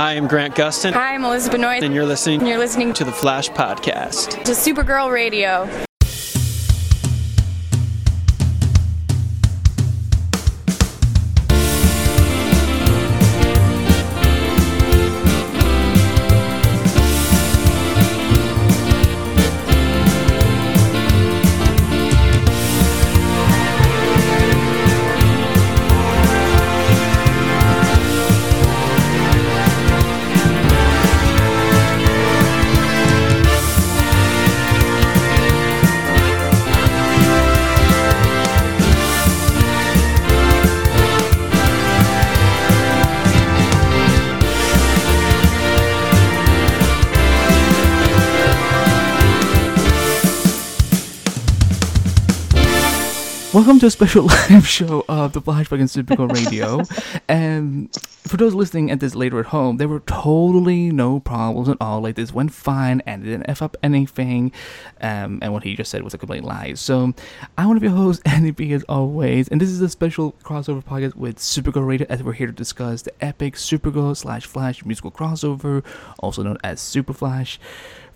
I am Grant Gustin. Hi, I'm Melissa Benoist. And you're listening. And you're listening to the Flash Podcast. To Supergirl Radio. Welcome to a special live show of the Flashback and Supergirl Radio. and for those listening at this later at home, there were totally no problems at all. Like this went fine and it didn't f up anything. Um, and what he just said was a complete lie. So I'm one of your hosts, Andy B, as always. And this is a special crossover podcast with Supergirl Radio, as we're here to discuss the epic Supergirl slash Flash musical crossover, also known as Super Flash.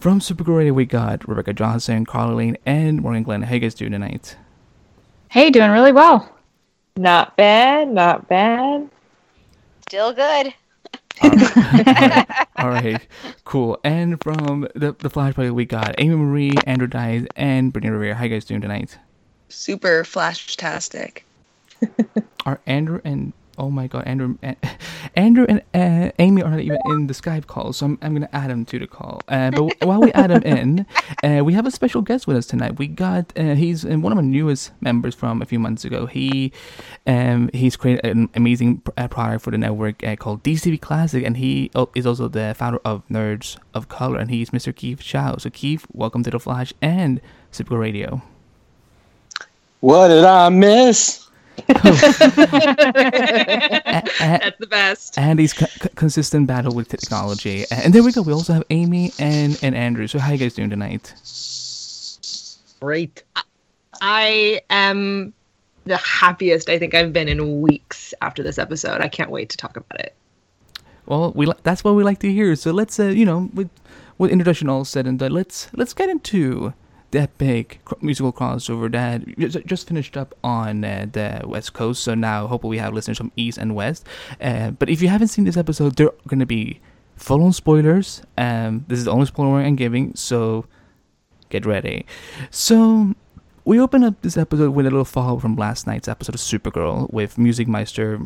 From Supergirl Radio, we got Rebecca Johnson, Carla Lane, and Morgan Glenn. How you guys doing tonight? Hey, doing really well. Not bad, not bad. Still good. Oh. All right. All right, cool. And from the the Flash Party, we got Amy Marie, Andrew Dice, and Brittany Rivera. How you guys doing tonight? Super flash-tastic. Are Andrew and oh my god, Andrew, uh, Andrew and uh, Amy are not even in the Skype call, so I'm, I'm gonna add them to the call. Uh, but while we add them in, uh, we have a special guest with us tonight. We got uh, he's one of our newest members from a few months ago. He um he's created an amazing uh, product for the network called DCTV Classic, and he is also the founder of Nerds of Color, and he's Mr. Keith Chow. So Keith, welcome to the Flash and Supergirl Radio. What did I miss? That's the best. Andy's co- consistent battle with technology. And there we go. We also have Amy and, and Andrew. So how you guys doing tonight? Great. I am the happiest I think I've been in weeks after this episode. I can't wait to talk about it. Well, we li- that's what we like to hear. So let's, uh, you know, with with introduction all said and done, let's let's get into that big musical crossover that just finished up on uh, the West Coast. So now, hopefully, we have listeners from East and West. Uh, but if you haven't seen this episode, there are going to be full on spoilers. Um, this is the only spoiler I'm giving, so get ready. So we open up this episode with a little follow from last night's episode of Supergirl with Music Meister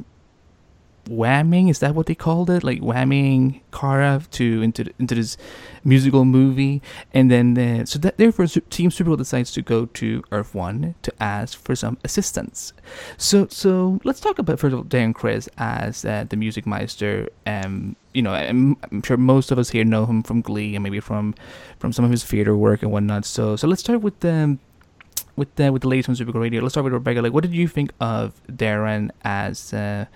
whamming is that what they called it? Like whamming Kara to into into this musical movie. And then uh, so that therefore team supergirl decides to go to earth one to ask for some assistance. So so let's talk about first of all Darren Criss as uh, the music meister. Um you know I'm, I'm, sure most of us here know him from glee and maybe from from some of his theater work and whatnot. So so let's start with um with the with the ladies from Supergirl Radio. Let's start with Rebecca. Like, what did you think of Darren as uh,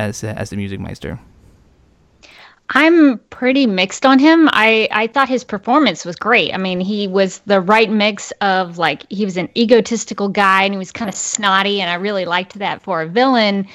as as the music meister? I'm pretty mixed on him. I, I thought his performance was great. I mean, he was the right mix of like, he was an egotistical guy and he was kind of snotty, and I really liked that for a villain.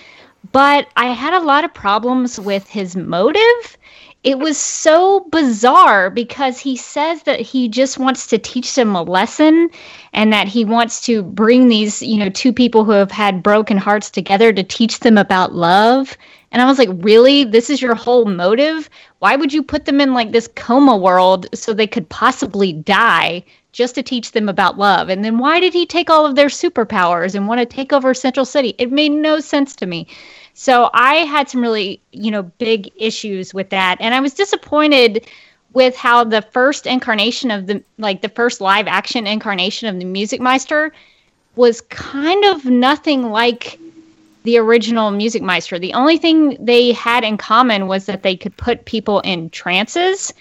But I had a lot of problems with his motive. It was so bizarre because he says that he just wants to teach them a lesson and that he wants to bring these, you know, two people who have had broken hearts together to teach them about love. And I was like, really? This is your whole motive? Why would you put them in like this coma world so they could possibly die just to teach them about love? And then why did he take all of their superpowers and want to take over Central City? It made no sense to me. So I had some really, you know, big issues with that. And I was disappointed with how the first incarnation of the like the first live action incarnation of the Music Meister was kind of nothing like the original Music Meister. The only thing they had in common was that they could put people in trances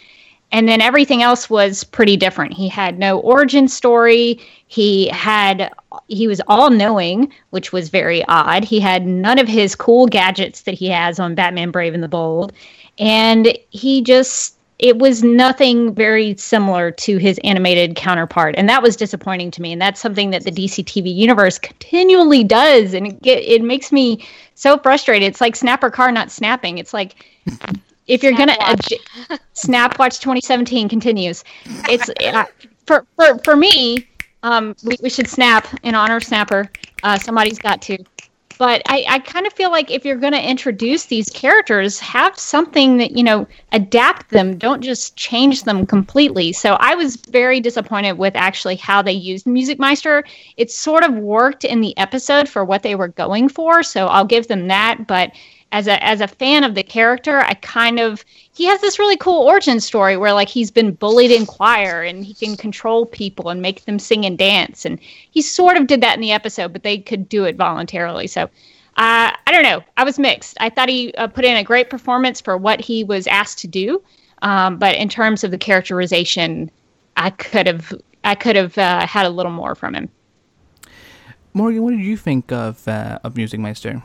and then everything else was pretty different. He had no origin story. He had he was all knowing, which was very odd. He had none of his cool gadgets that he has on Batman Brave and the Bold. And he just it was nothing very similar to his animated counterpart and that was disappointing to me and that's something that the DC TV universe continually does and it, it makes me so frustrated it's like Snapper Carr not snapping it's like if you're gonna Snapwatch. adj- Snapwatch 2017 continues. It's uh, for for for me. Um, we, we should snap in honor of Snapper. Uh, somebody's got to. But I, I kind of feel like if you're going to introduce these characters, have something that, you know, adapt them. Don't just change them completely. So I was very disappointed with actually how they used Music Meister. It sort of worked in the episode for what they were going for. So I'll give them that. But as a as a fan of the character, I kind of he has this really cool origin story where like he's been bullied in choir and he can control people and make them sing and dance and he sort of did that in the episode, but they could do it voluntarily. So uh, I don't know. I was mixed. I thought he uh, put in a great performance for what he was asked to do, um, but in terms of the characterization, I could have I could have uh, had a little more from him. Morgan, what did you think of uh, of Music Meister?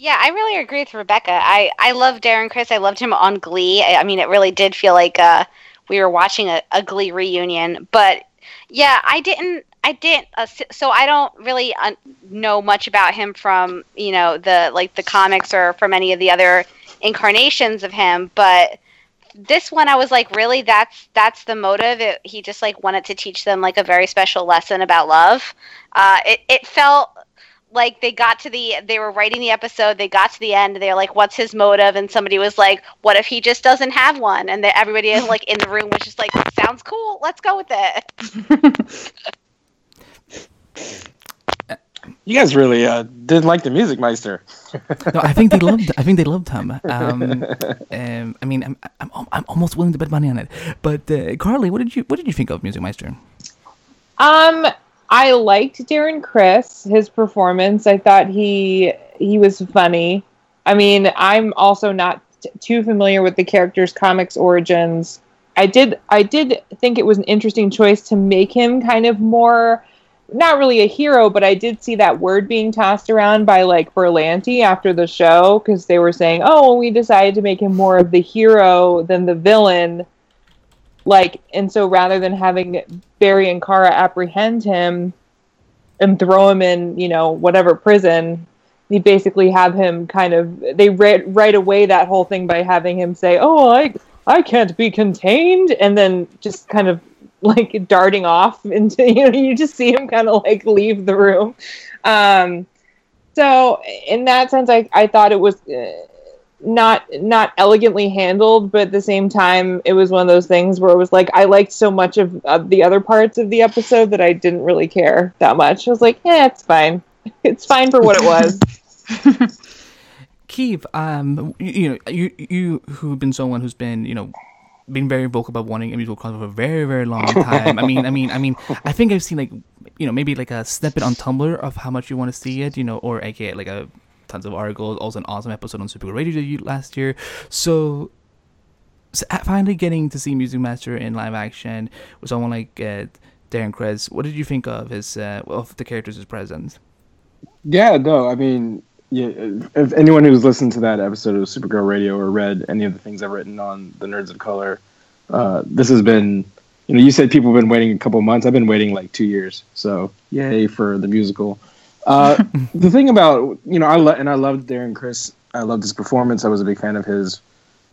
Yeah, I really agree with Rebecca. I, I love Darren Criss. I loved him on Glee. I, I mean, it really did feel like uh, we were watching a, a Glee reunion. But yeah, I didn't. I didn't. Uh, so I don't really uh, know much about him from you know the like the comics or from any of the other incarnations of him. But this one, I was like, really, that's that's the motive. It, he just like wanted to teach them like a very special lesson about love. Uh, it it felt like they got to the they were writing the episode they got to the end they're like what's his motive and somebody was like what if he just doesn't have one and that everybody like in the room was just like sounds cool let's go with it You guys really uh, didn't like the Music Meister. No, I think they loved. I think they loved him. Um, um, I mean, I'm, I'm, I'm almost willing to bet money on it. But uh, Carly, what did you what did you think of Music Meister? Um, I liked Darren Criss, his performance. I thought he he was funny. I mean, I'm also not t- too familiar with the character's comics origins. I did I did think it was an interesting choice to make him kind of more not really a hero, but I did see that word being tossed around by like Berlanti after the show because they were saying, "Oh, we decided to make him more of the hero than the villain." Like, and so rather than having Barry and Kara apprehend him and throw him in, you know, whatever prison, they basically have him kind of they right right away that whole thing by having him say, "Oh, I I can't be contained," and then just kind of like darting off into you know you just see him kind of like leave the room. Um, so in that sense, I I thought it was. Uh, not not elegantly handled, but at the same time, it was one of those things where it was like I liked so much of, of the other parts of the episode that I didn't really care that much. I was like, yeah, it's fine. It's fine for what it was. Keith, um, you, you know, you you who've been someone who's been, you know, been very vocal about wanting a musical concert for a very very long time. I mean, I mean, I mean, I think I've seen like, you know, maybe like a snippet on Tumblr of how much you want to see it, you know, or aka like a tons of articles. Also, an awesome episode on Super Radio last year. So, so uh, finally getting to see Music Meister in live action with someone like uh, Darren Criss. What did you think of his uh, of the characters' his presence? Yeah, no, I mean, yeah, if anyone who's listened to that episode of Supergirl Radio or read any of the things I've written on the Nerds of Color, uh, this has been, you know, you said people have been waiting a couple months. I've been waiting like two years. So yay for the musical. Uh, the thing about, you know, I lo- and I loved Darren Criss. I loved his performance. I was a big fan of his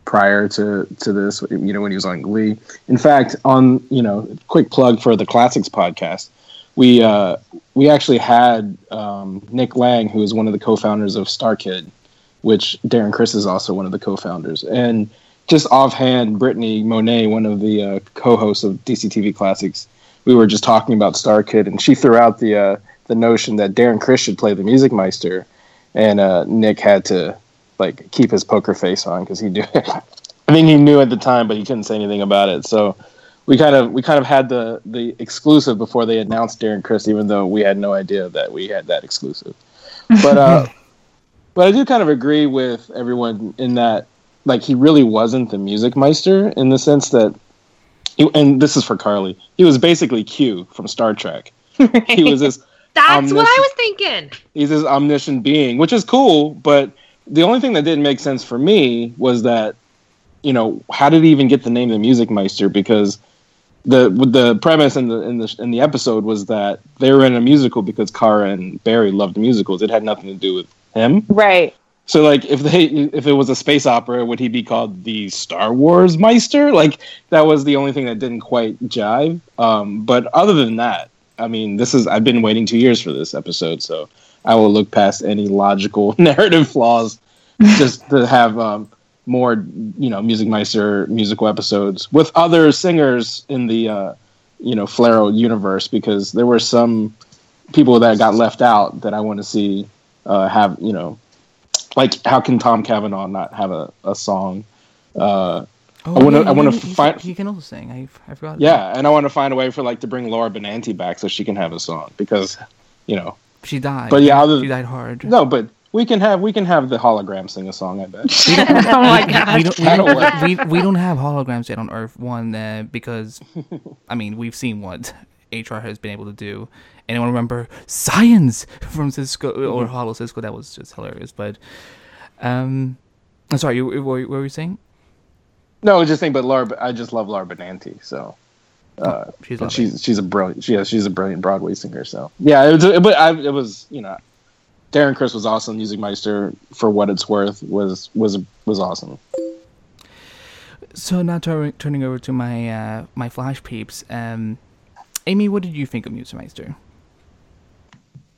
prior to to this. You know, when he was on Glee. In fact, on you know, quick plug for the Classics podcast we uh, we actually had um, Nick Lang, who is one of the co-founders of StarKid, which Darren Criss is also one of the co-founders, and just offhand, Brittany Monet, one of the uh, co-hosts of DCTV Classics, we were just talking about StarKid, and she threw out the uh, the notion that Darren Criss should play the Music Meister, and uh, Nick had to like keep his poker face on because he knew. I think he knew at the time, but he couldn't say anything about it. So we kind of we kind of had the the exclusive before they announced Darren Criss, even though we had no idea that we had that exclusive. But uh, but I do kind of agree with everyone in that like he really wasn't the music meister in the sense that, he, and this is for Carly, he was basically Q from Star Trek. He was this That's what I was thinking. he's this omniscient being, which is cool. But the only thing that didn't make sense for me was that, you know, how did he even get the name the Music Meister? Because the the premise in the in the in the episode was that they were in a musical because Kara and Barry loved musicals. It had nothing to do with him. Right. So like if they if it was a space opera, would he be called the Star Wars Meister? Like that was the only thing that didn't quite jive. Um, but other than that, I mean, this is I've been waiting two years for this episode, so I will look past any logical narrative flaws just to have um, more, you know, Music Meister musical episodes with other singers in the, uh, you know, Flarrow universe because there were some people that got left out that I want to see uh, have, you know, like how can Tom Cavanagh not have a, a song? Uh, I want to. I want to find. He can also sing. I I forgot. Yeah, and I want to find a way for like to bring Laura Benanti back so she can have a song because, you know. She died. But yeah, other she died hard. No, but we can have we can have the hologram sing a song. I bet. oh my god. we don't, we, That'll don't, work. we, we don't have holograms yet on Earth One uh, because, I mean, we've seen what HR has been able to do. Anyone remember Science from Cisco or Hollow Cisco? That was just hilarious. But, um, I'm sorry, you, what, what were you saying? No, I was just saying, but Laura, I just love Laura Benanti. So, uh, Oh, she's lovely. she's she's a brilliant. She, yeah, she's a brilliant Broadway singer. So yeah, it was. It, but I, it was you know, Darren Criss was awesome. Music Meister, for what it's worth, was was was awesome. So now tur- turning over to my uh, my flash peeps. Um, Amy, what did you think of music meister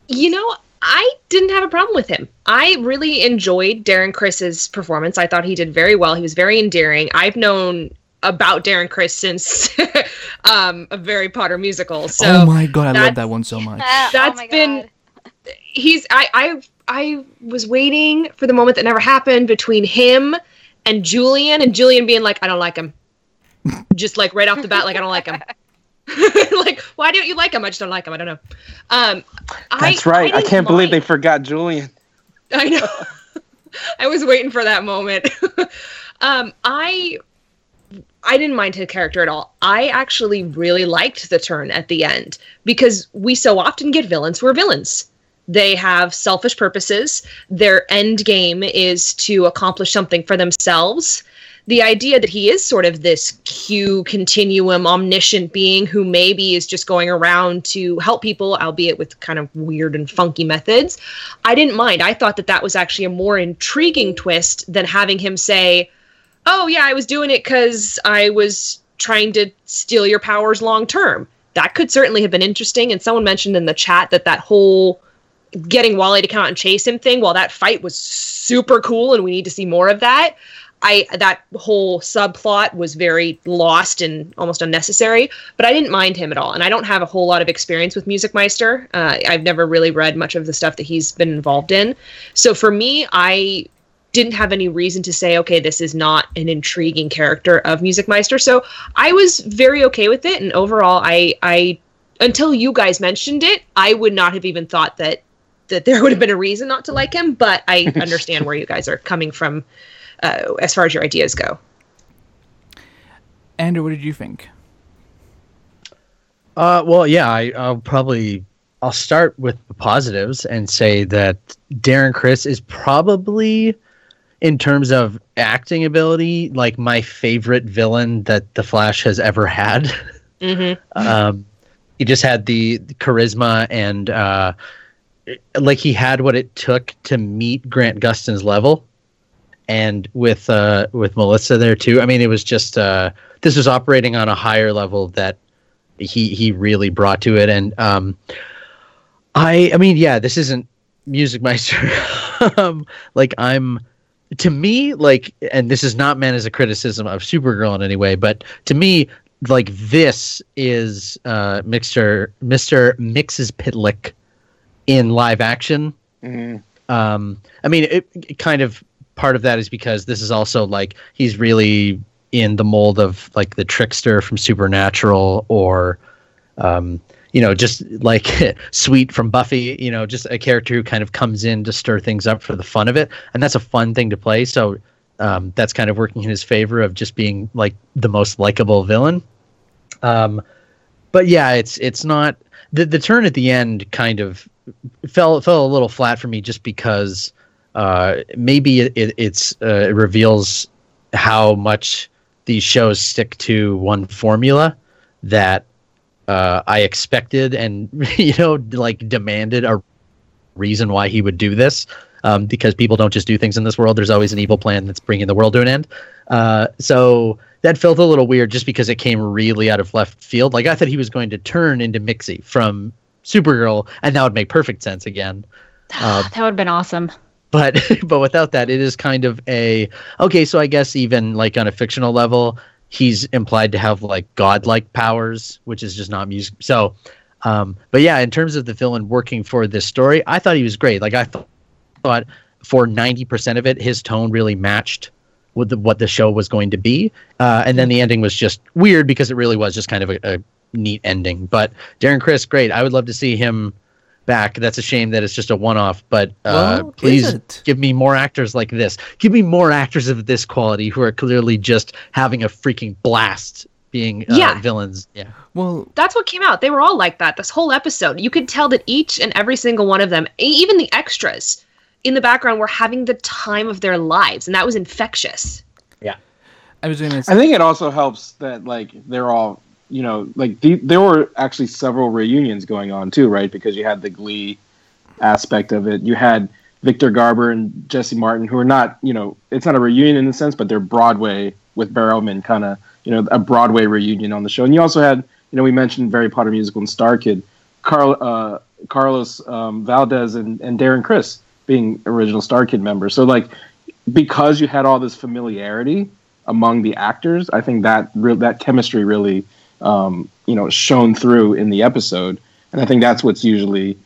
You know, I didn't have a problem with him. I really enjoyed Darren Criss's performance. I thought he did very well. He was very endearing. I've known about Darren Criss since um, a Very Potter musical. So oh my god, I love that one so much. Ah, That's oh been he's I I I was waiting for the moment that never happened between him and Julian, and Julian being like, I don't like him. Just like right off the bat, like I don't like him. like, why don't you like him? I just don't like him. I don't know. Um, That's right. I, didn't can't believe they forgot Julian. I know. I was waiting for that moment. um, I I didn't mind his character at all. I actually really liked the turn at the end because we so often get villains who are villains. They have selfish purposes. Their end game is to accomplish something for themselves. The idea that he is sort of this Q continuum omniscient being who maybe is just going around to help people, albeit with kind of weird and funky methods, I didn't mind. I thought that that was actually a more intriguing twist than having him say, "Oh yeah, I was doing it because I was trying to steal your powers long term." That could certainly have been interesting. And someone mentioned in the chat that that whole getting Wally to come out and chase him thing, while that fight was super cool and we need to see more of that. I that whole subplot was very lost and almost unnecessary, but I didn't mind him at all. And I don't have a whole lot of experience with Music Meister. Uh, I've never really read much of the stuff that he's been involved in. So for me, I didn't have any reason to say, okay, this is not an intriguing character of Music Meister. So I was very okay with it. And overall, I, I until you guys mentioned it, I would not have even thought that that there would have been a reason not to like him. But I understand where you guys are coming from uh, as far as your ideas go. Andrew, what did you think? Uh, well, yeah, I, I'll probably I'll start with the positives and say that Darren Criss is probably, in terms of acting ability, like my favorite villain that the Flash has ever had. Mm-hmm. um, he just had the, the charisma and uh, like he had what it took to meet Grant Gustin's level, and with uh, with Melissa there too. I mean, it was just uh, this was operating on a higher level that he he really brought to it, and um, I I mean, yeah, this isn't Music Meister. um, like I'm to me like and this is not meant as a criticism of supergirl in any way but to me like this is uh mr mr Mxyzptlk in live action Mhm. um i mean it, it kind of part of that is because this is also like he's really in the mold of like the trickster from supernatural or um you know just like sweet from buffy you know just a character who kind of comes in to stir things up for the fun of it. And that's a fun thing to play. So um, that's kind of working in his favor of just being like the most likable villain. Um, but yeah it's it's not the, the turn at the end kind of fell fell a little flat for me just because uh, maybe it, it it's uh, it reveals how much these shows stick to one formula that uh, I expected and you know like demanded a reason why he would do this. um, because people don't just do things in this world. There's always an evil plan that's bringing the world to an end. Uh, so that felt a little weird just because it came really out of left field. Like I thought he was going to turn into Mixie from Supergirl, and that would make perfect sense again. Uh, that would have been awesome. But but without that, it is kind of a okay. So I guess even like on a fictional level, he's implied to have like godlike powers, which is just not music. So, um, but yeah, in terms of the villain working for this story, I thought he was great. Like I th- thought for ninety percent of it, his tone really matched with the, what the show was going to be, uh, and then the ending was just weird because it really was just kind of a, a neat ending. But Darren Criss, great. I would love to see him back. That's a shame that it's just a one-off. But uh, Well, please give me more actors like this. Give me more actors of this quality who are clearly just having a freaking blast being uh, Yeah. villains. Yeah. Well, That's what came out. They were all like that this whole episode. You could tell that each and every single one of them, even the extras in the background, were having the time of their lives, and that was infectious. Yeah. I was gonna. I think it also helps that like they're all you know like the, there were actually several reunions going on too, right? Because you had the Glee aspect of it. You had Victor Garber and Jesse Martin, who are not you know it's not a reunion in the sense, but they're Broadway with Barrowman, kind of you know a Broadway reunion on the show. And you also had you know we mentioned Harry Potter musical and Star Kid, Carl uh, Carlos um, Valdes and and Darren Criss being original Star Kid members. So like because you had all this familiarity among the actors, I think that re- that chemistry really, um, you know, shown through in the episode, and I think that's what's usually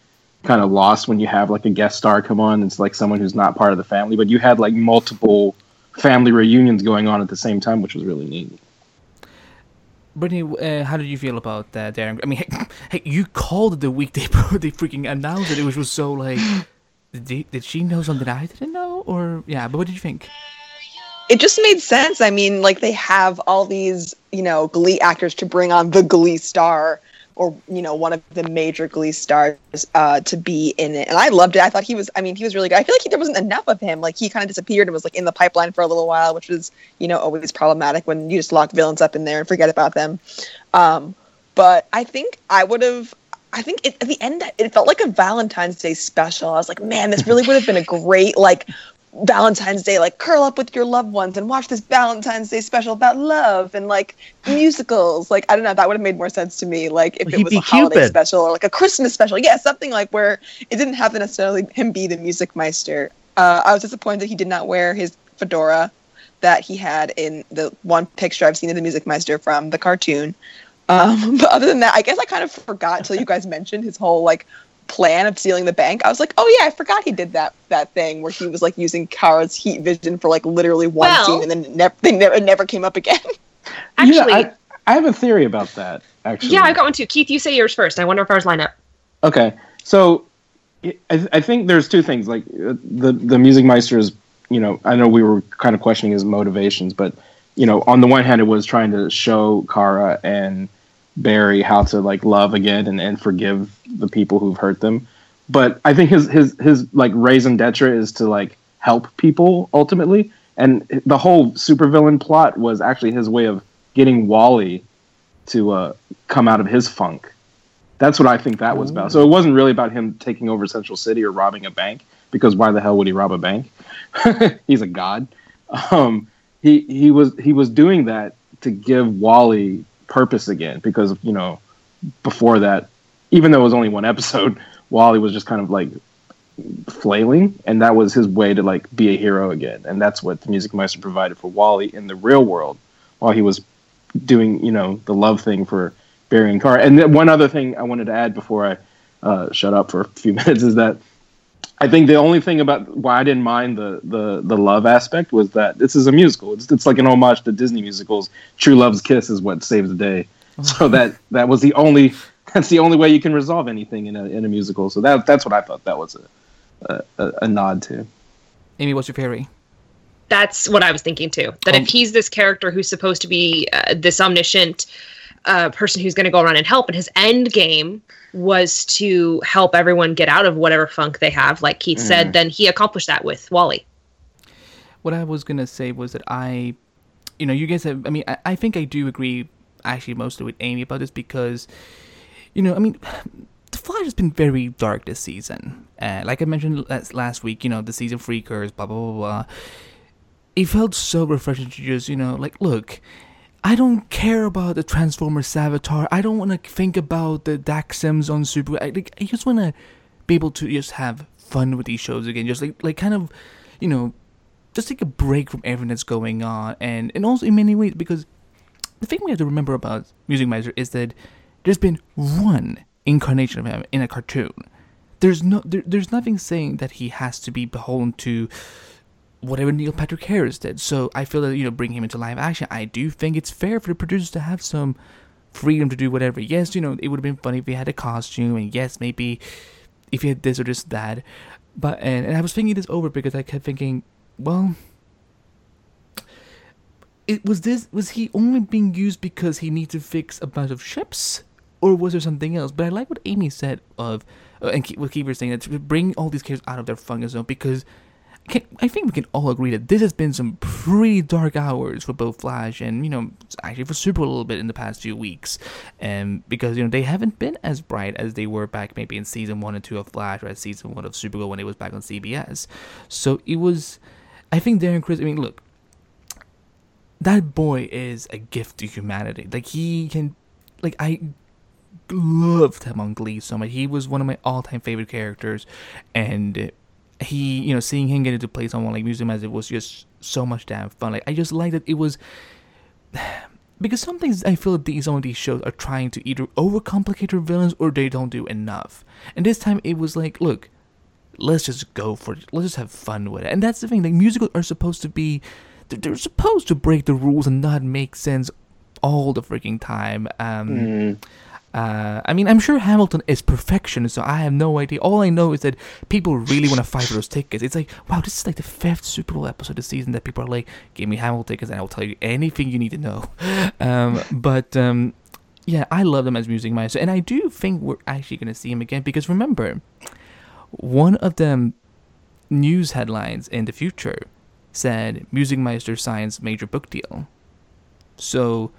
kind of lost when you have like a guest star come on. It's like someone who's not part of the family, but you had like multiple family reunions going on at the same time, which was really neat. Brittany, uh, how did you feel about that, Darren? I mean, hey, hey, you called the week they they freaking announced it. It was so like, did, did she know something I didn't know, or yeah? But what did you think? It just made sense. I mean, like they have all these, you know, Glee actors to bring on the Glee star or, you know, one of the major Glee stars uh, to be in it. And I loved it. I thought he was, I mean, he was really good. I feel like he, there wasn't enough of him. Like he kind of disappeared and was like in the pipeline for a little while, which was, you know, always problematic when you just lock villains up in there and forget about them. Um, but I think I would have. I think it, at the end, it felt like a Valentine's Day special. I was like, man, this really would have been a great like Valentine's Day, like curl up with your loved ones and watch this Valentine's Day special about love and like musicals. Like I don't know, that would have made more sense to me. Like if Well, it was a holiday Cupid. special or like a Christmas special, yeah, something like where it didn't have to necessarily him be the music meister. Uh, I was disappointed that he did not wear his fedora that he had in the one picture I've seen of the music meister from the cartoon. Um, but other than that, I guess I kind of forgot until you guys mentioned his whole like plan of stealing the bank. I was like, oh yeah, I forgot he did that that thing where he was like using Kara's heat vision for like literally one Well- scene, and then it never they never it never came up again. Actually, yeah, I, I have a theory about that. Actually, yeah, I've got one too. Keith, you say yours first. I wonder if ours line up. Okay, so I, I think there's two things. Like uh, the the music meister is, you know, I know we were kind of questioning his motivations, but you know, on the one hand, it was trying to show Kara and Barry how to like love again and, and forgive the people who've hurt them. But I think his his his like raison d'etre is to like help people ultimately, and the whole supervillain plot was actually his way of getting Wally to uh, come out of his funk. That's what I think that was about. So it wasn't really about him taking over Central City or robbing a bank, because why the hell would he rob a bank? He's a god. Um, he he was he was doing that to give Wally purpose again, because you know before that, even though it was only one episode, Wally was just kind of like flailing, and that was his way to like be a hero again, and that's what the Music Meister provided for Wally in the real world, while he was doing you know the love thing for Barry and Kara. And one other thing I wanted to add before I uh, shut up for a few minutes is that I think the only thing about why I didn't mind the the the love aspect was that this is a musical. It's it's like an homage to Disney musicals. True Love's Kiss is what saves the day. So that that was the only that's the only way you can resolve anything in a in a musical. So that that's what I thought that was a a, a nod to. Amy, what's your theory? That's what I was thinking too. That Um, if he's this character who's supposed to be uh, this omniscient uh, person who's going to go around and help, and his end game was to help everyone get out of whatever funk they have, like Keith said, then he accomplished that with Wally. What I was gonna say was that I, you know, you guys have. I mean, I, I think I do agree actually mostly with Amy about this because, you know, I mean, the Flash has been very dark this season. Uh, like I mentioned last, last week, you know, the season freakers, blah blah blah blah. It felt so refreshing to just, you know, like look, I don't care about the Transformers Savitar. I don't want to think about the Daxamites on Super. I, like, I just want to be able to just have fun with these shows again. Just like, like kind of, you know, just take a break from everything that's going on. And, and also in many ways, because the thing we have to remember about Music Meister is that there's been one incarnation of him in a cartoon. There's no, there, there's nothing saying that he has to be beholden to whatever Neil Patrick Harris did. So I feel that you know, bring him into live action. I do think it's fair for the producers to have some freedom to do whatever. Yes, you know, it would have been funny if he had a costume, and yes, maybe if he had this or this that. But and, and I was thinking this over because I kept thinking, well, it was this was he only being used because he needs to fix a bunch of ships, or was there something else? But I like what Amy said of, uh, and what Keith was saying that to bring all these characters out of their fungus zone because can, I think we can all agree that this has been some pretty dark hours for both Flash and you know actually for Super a little bit in the past few weeks, and because you know they haven't been as bright as they were back maybe in season one and two of Flash or season one of Supergirl when it was back on CBS. So it was, I think Darren Criss. I mean, look, that boy is a gift to humanity. Like he can, like I loved him on Glee so much. He was one of my all-time favorite characters, and he, you know, seeing him get into play someone like Museum as it was just so much damn fun. Like I just like that it was because some things I feel that these some of these shows are trying to either overcomplicate their villains or they don't do enough. And this time it was like, look, let's just go for it. Let's just have fun with it. And that's the thing. Like musicals are supposed to be, they're, they're supposed to break the rules and not make sense all the freaking time. Um, Mm. Uh, I mean, I'm sure Hamilton is perfection, so I have no idea. All I know is that people really want to fight for those tickets. It's like, wow, this is like the fifth Super Bowl episode this season that people are like, give me Hamilton tickets and I will tell you anything you need to know. Um, but um, yeah, I love them as Music Meister, and I do think we're actually going to see him again because remember, one of them news headlines in the future said Music Meister signs major book deal. So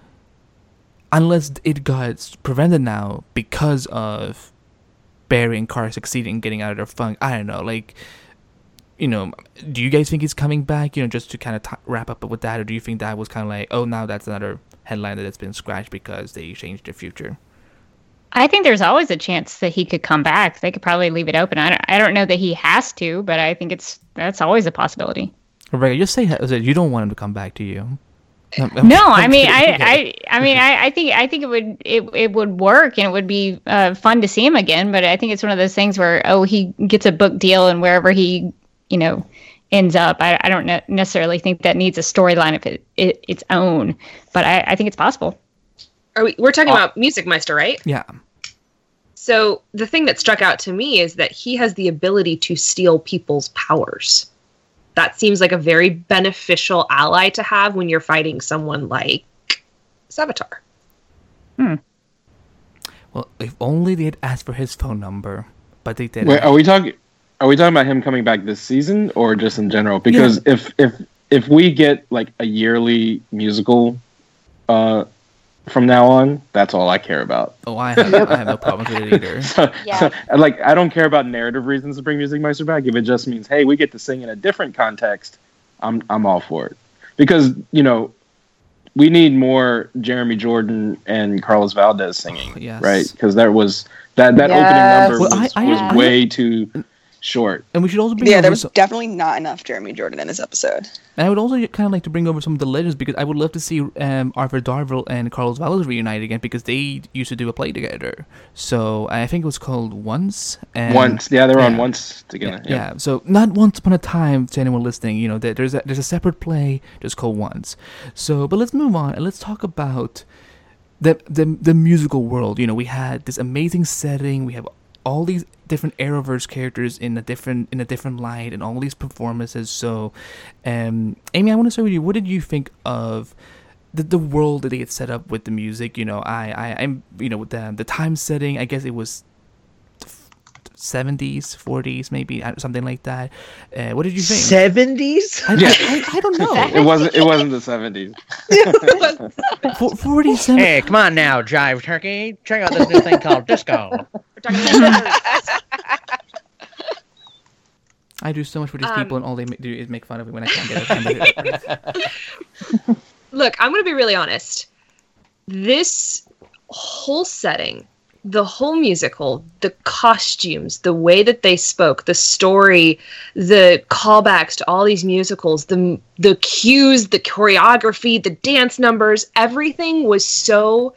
unless it got prevented now because of Barry and Kara succeeding in getting out of their funk. I don't know, like, you know, do you guys think he's coming back? You know, just to kind of t- wrap up with that, or do you think that was kind of like, oh, now that's another headline that has been scratched because they changed their future? I think there's always a chance that he could come back. They could probably leave it open. I don't, I don't know that he has to, but I think it's that's always a possibility. Rebecca, just say you don't want him to come back to you. No, No, I mean, I, I, I mean, I, I think, I think it would, it, it would work, and it would be uh, fun to see him again. But I think it's one of those things where, oh, he gets a book deal, and wherever he, you know, ends up, I, I don't necessarily think that needs a storyline of it, it, its own. But I, I think it's possible. Are we? We're talking about Music Meister, right? yeah. So the thing that struck out to me is that he has the ability to steal people's powers. That seems like a very beneficial ally to have when you're fighting someone like Savitar. Hmm. Well, if only they had asked for his phone number, but they didn't. Wait, are we talking? Are we talking about him coming back this season or just in general? Because if if if we get like a yearly musical uh, from now on, that's all I care about. oh, I have, I have no problem with it either. So, Yeah. so, like, I don't care about narrative reasons to bring Music Meister back. If it just means, hey, we get to sing in a different context, I'm I'm all for it. Because you know, we need more Jeremy Jordan and Carlos Valdes singing, Oh, yes. right? Because that was that that Yes. opening number Well, was, I- I- was I- way too short. And we should also bring Yeah, over there was some- definitely not enough Jeremy Jordan in this episode. And I would also kind of like to bring over some of the legends because I would love to see um, Arthur Darvill and Carlos Valdes reunite again because they used to do a play together. So I think it was called Once. And once, yeah, they were on yeah. once Yeah, together. yeah. So not once upon a time to anyone listening. You know, there, there's a there's a separate play just called Once. So, but let's move on and let's talk about the the the musical world. You know, we had this amazing setting. We have all these different Arrowverse characters in a different in a different light and all these performances. So, um, Amy, I want to start with you. What did you think of? The, the world that they had set up with the music, you know, I, I, I'm, you know, with the the time setting, I guess it was 70s, 40s, maybe uh, something like that. Uh, what did you think? Seventies. I, Yeah. I, I, I don't know. It wasn't. It wasn't the seventies. For, 47. Hey, come on now, Jive Turkey. Check out this new thing called disco. I do so much for these Um, people, and all they do is make fun of me when I can't get it. Look, I'm going to be really honest. This whole setting, the whole musical, the costumes, the way that they spoke, the story, the callbacks to all these musicals, the the cues, the choreography, the dance numbers, everything was so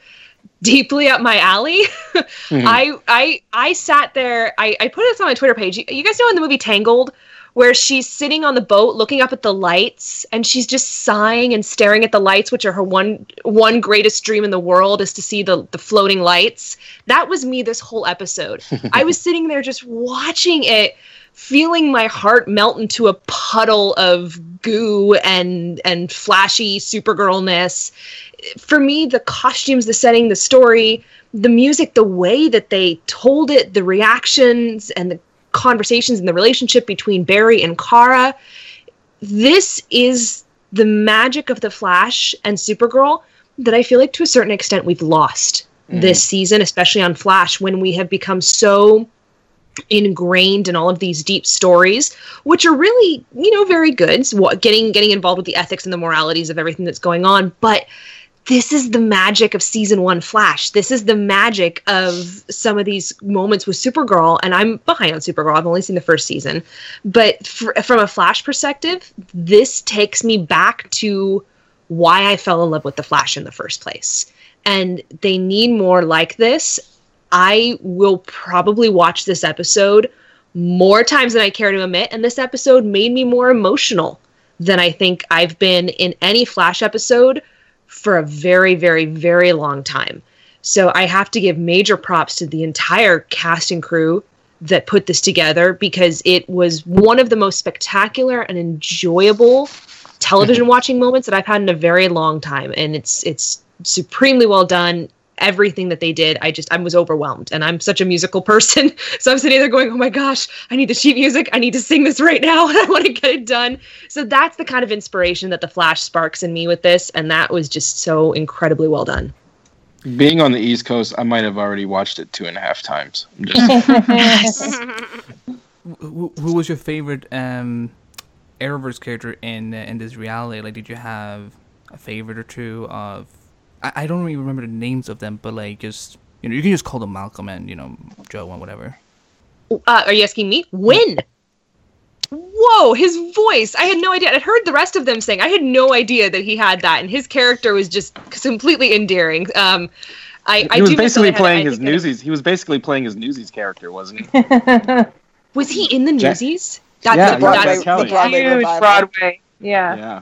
deeply up my alley. Mm-hmm. I I I sat there. I I put this on my Twitter page. You, you guys know in the movie Tangled where she's sitting on the boat looking up at the lights and she's just sighing and staring at the lights which are her one one greatest dream in the world is to see the the floating lights. That was me this whole episode. I was sitting there just watching it feeling my heart melt into a puddle of goo and and flashy supergirlness. For me the costumes the setting the story the music the way that they told it the reactions and the conversations and the relationship between Barry and Kara. This is the magic of the Flash and Supergirl that I feel like to a certain extent we've lost mm. this season, especially on Flash, when we have become so ingrained in all of these deep stories, which are really, you know, very good. So getting getting involved with the ethics and the moralities of everything that's going on, but this is the magic of season one Flash. This is the magic of some of these moments with Supergirl, and I'm behind on Supergirl. I've only seen the first season, but fr- from a Flash perspective, this takes me back to why I fell in love with the Flash in the first place. And they need more like this. I will probably watch this episode more times than I care to admit, and this episode made me more emotional than I think I've been in any Flash episode for a very, very, very long time. So I have to give major props to the entire cast and crew that put this together because it was one of the most spectacular and enjoyable television watching moments that I've had in a very long time. And it's it's supremely well done. Everything that they did, I just I was overwhelmed. And I'm such a musical person. So I'm sitting there going, Oh my gosh, I need the sheet music. I need to sing this right now and I want to get it done. So that's the kind of inspiration that the Flash sparks in me with this. And that was just so incredibly well done. Being on the East Coast, I might have already watched it two and a half times. I'm just, who, who was your favorite um, Arrowverse character in uh, in this reality? Like, did you have a favorite or two of? I, I don't really remember the names of them, but like, just you know, you can just call them Malcolm and you know Joe and whatever. Uh, are you asking me? When? Whoa, his voice. I had no idea. I'd heard the rest of them sing. I had no idea that he had that. And his character was just completely endearing. Um, I, I he was do basically that I had- playing his think that- Newsies. He was basically playing his Newsies character, wasn't he? Was he in the Ja- Newsies? That's, Yeah, the, Broadway- that's, the Broadway Huge Broadway. Yeah. Yeah.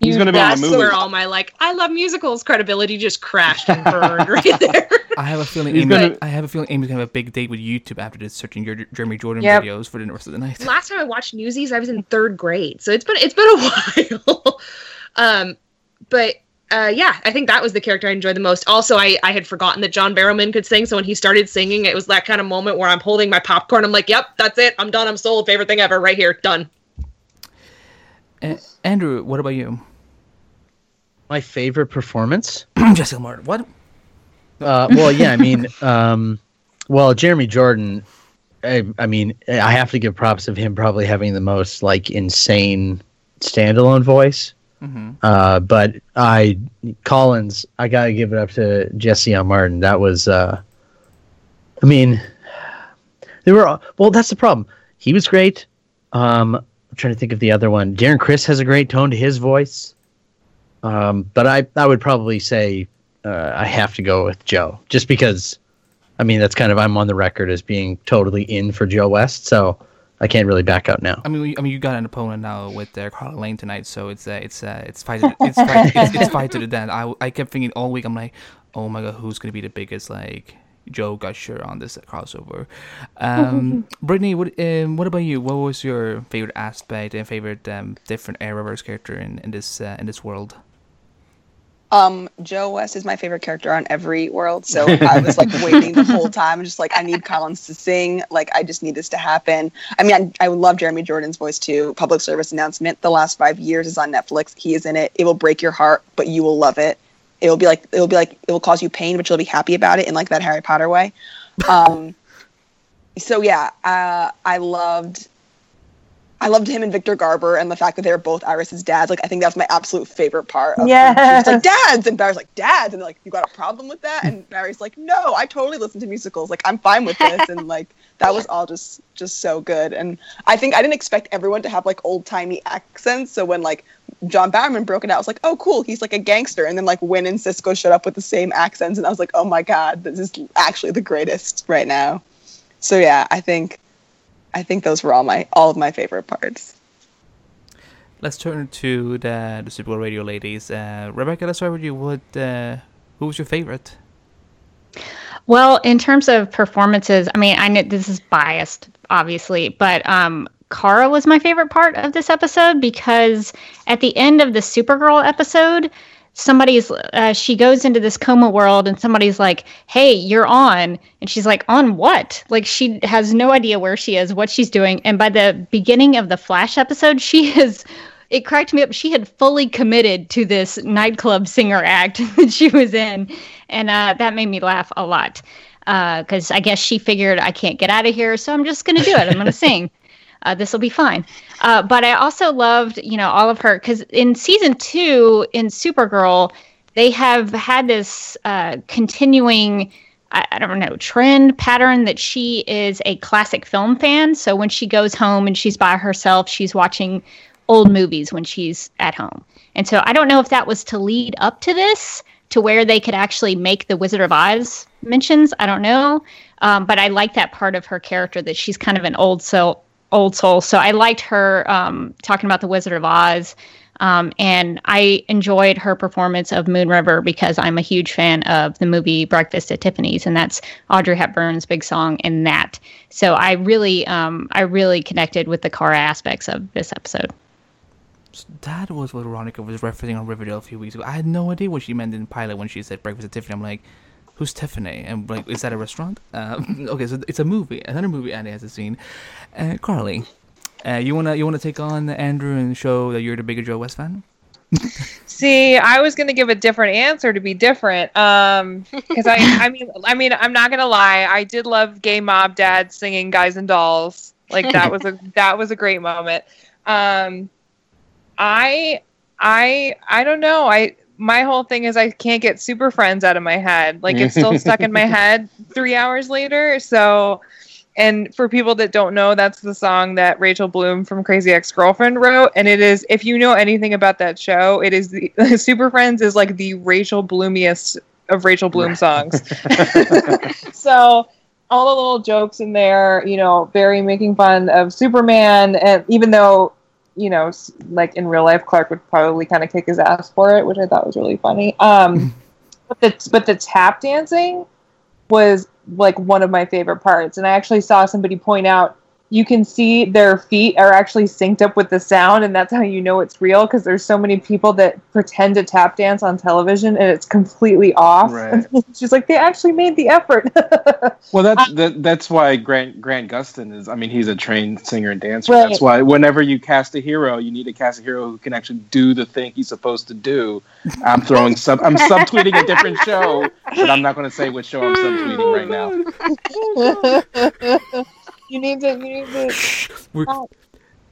He's going to be in that's the movie. where all my like I love musicals credibility just crashed and burned right there. I have a feeling He's Amy, gonna- I have a feeling Amy's gonna have a big date with YouTube after this searching your Jeremy Jordan Yep. videos for the rest of the night. Last time I watched Newsies, I was in third grade, so it's been it's been a while. um, but uh, yeah, I think that was the character I enjoyed the most. Also, I I had forgotten that John Barrowman could sing, so when he started singing, it was that kind of moment where I'm holding my popcorn. I'm like, "Yep, that's it. I'm done. I'm sold. Favorite thing ever. Right here. Done." Uh, Andrew, what about you? My favorite performance? Jessica Martin. What? Uh, well, yeah, I mean, um, well, Jeremy Jordan. I, I mean, I have to give props of him probably having the most like insane standalone voice. Mm-hmm. Uh, but I Collins, I gotta give it up to Jesse L. Martin. That was, uh, I mean, they were all- well. That's the problem. He was great. Um, I'm trying to think of the other one. Darren Criss has a great tone to his voice. Um, but I, I would probably say uh, I have to go with Joe, just because. I mean, that's kind of I'm on the record as being totally in for Joe West, so I can't really back out now. I mean, we- I mean, you got an opponent now with uh, Carla Lane tonight, so it's uh, it's uh, it's fight it's fight it's, it's fight to the death. I, I kept thinking all week, I'm like, oh my god, who's gonna be the biggest like Joe Gusher on this crossover? Um, Brittany, what um, what about you? What was your favorite aspect and favorite um, different Arrowverse character in in this uh, in this world? Um, Joe West is my favorite character on every world, so I was like waiting the whole time, just like I need Collins to sing, like I just need this to happen. I mean, I, I love Jeremy Jordan's voice too. Public service announcement: the last five years is on Netflix. He is in it. It will break your heart, but you will love it. It will be like it will be like it will cause you pain, but you'll be happy about it in like that Harry Potter way. Um, so yeah, uh, I loved I loved him and Victor Garber and the fact that they were both Iris's dads. Like I think that's my absolute favorite part. Yeah, like dads, and Barry's like dads, and they're like you got a problem with that? And Barry's like, no, I totally listen to musicals. Like I'm fine with this, and like that was all just just so good. And I think I didn't expect everyone to have like old timey accents. So when like John Barrowman broke it out, I was like, oh cool, he's like a gangster. And then like Winn and Cisco showed up with the same accents, and I was like, oh my god, this is actually the greatest right now. So yeah, I think I think those were all my all of my favorite parts. Let's turn to the the Supergirl Radio ladies. Uh, Rebecca, let's start with you. What uh, who was your favorite? Well, in terms of performances, I mean, I know this is biased, obviously, but um, Kara was my favorite part of this episode because at the end of the Supergirl episode, somebody's uh, she goes into this coma world and somebody's like hey you're on. And she's like on what? Like she has no idea where she is what she's doing. And by the beginning of the flash episode she is it cracked me up. She had fully committed to this nightclub singer act that she was in. And uh, that made me laugh a lot because uh, i guess she figured i can't get out of here so i'm just gonna do it. I'm gonna sing uh, this will be fine. Uh, but I also loved, you know, all of her because in season two in Supergirl, they have had this uh, continuing. I, I don't know trend pattern that she is a classic film fan. So when she goes home and she's by herself, she's watching old movies when she's at home. And so I don't know if that was to lead up to this, to where they could actually make the Wizard of Oz mentions. I don't know. Um, but I like that part of her character that she's kind of an old soul, old soul. So I liked her um, talking about the Wizard of Oz. Um, and I enjoyed her performance of Moon River because I'm a huge fan of the movie Breakfast at Tiffany's, and that's Audrey Hepburn's big song in that. So I really, um, I really connected with the Kara aspects of this episode. That was what Veronica was referencing on Riverdale a few weeks ago. I had no idea what she meant in pilot when she said Breakfast at Tiffany. I'm like, who's Tiffany? And like, is that a restaurant? Um, okay, so it's a movie, another movie Andy hasn't seen. Uh, Carly, uh, you wanna you wanna take on Andrew and show that you're the bigger Joe West fan? See, I was gonna give a different answer to be different. Um, because I, I mean, I mean, I'm not gonna lie. I did love Gay Mob Dad singing "Guys and Dolls." Like that was a that was a great moment. Um, I, I, I don't know. I my whole thing is I can't get Super Friends out of my head. Like it's still stuck in my head three hours later. So, and for people that don't know, that's the song that Rachel Bloom from Crazy Ex Girlfriend wrote. And it is, if you know anything about that show, it is the Super Friends is like the Rachel Bloomiest of Rachel Bloom songs. so, all the little jokes in there, you know, Barry making fun of Superman, and even though you know, like in real life, Clark would probably kind of kick his ass for it, which I thought was really funny. Um, but the but the tap dancing was like one of my favorite parts, and I actually saw somebody point out you can see their feet are actually synced up with the sound and that's how you know it's real because there's so many people that pretend to tap dance on television and it's completely off. Right. she's like they actually made the effort. Well that's um, that, that's why grant grant gustin is i mean he's a trained singer and dancer. Right. that's why whenever you cast a hero you need to cast a hero who can actually do the thing he's supposed to do. I'm throwing sub i'm subtweeting a different show but i'm not going to say which show i'm subtweeting right now you need to. You need to.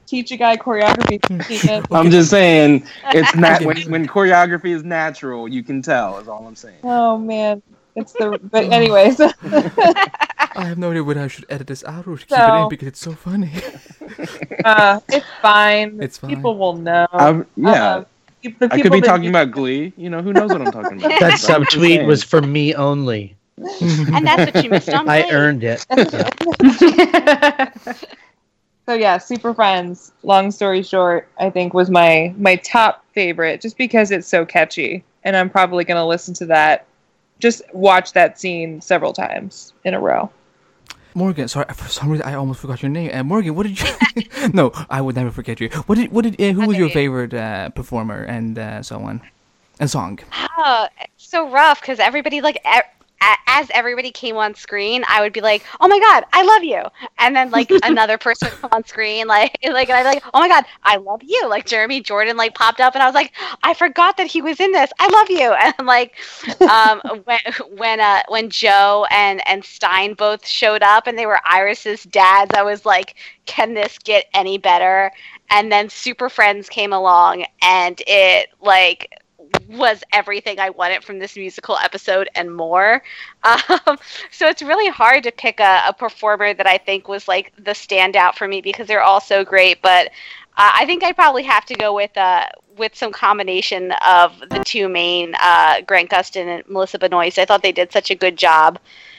teach a guy choreography. I'm just saying, it's not when, when choreography is natural, you can tell. Is all I'm saying. Oh man, it's the. But anyways. I have no idea whether I should edit this out or keep so, it in because it's so funny. uh, it's fine. It's fine. People will know. Um, yeah. Uh, I could be talking you... about Glee. You know, who knows what I'm talking about. That subtweet was for me only and that's what you missed on. I earned it. so yeah, Super Friends. Long story short, I think was my my top favorite, just because it's so catchy, and I'm probably gonna listen to that. Just watch that scene several times in a row. Morgan, sorry for some reason I almost forgot your name. Uh, Morgan, what did you? no, I would never forget you. What did what did uh, who was your favorite uh, performer and uh, so on, and song? Oh, it's so rough because everybody like a- as everybody came on screen, I would be like, "Oh my god, I love you," and then like another person would come on screen, like like and I'd be like, "Oh my god, I love you!" Like Jeremy Jordan like popped up, and I was like, "I forgot that he was in this. I love you!" And like um, when when uh, when Joe and and Stein both showed up, and they were Iris's dads, I was like, "Can this get any better?" And then Super Friends came along, and it like was everything I wanted from this musical episode and more. Um, so it's really hard to pick a, a, performer that I think was like the standout for me because they're all so great. But uh, I think I'd probably have to go with uh, with some combination of the two main uh, Grant Gustin and Melissa Benoist. I thought they did such a good job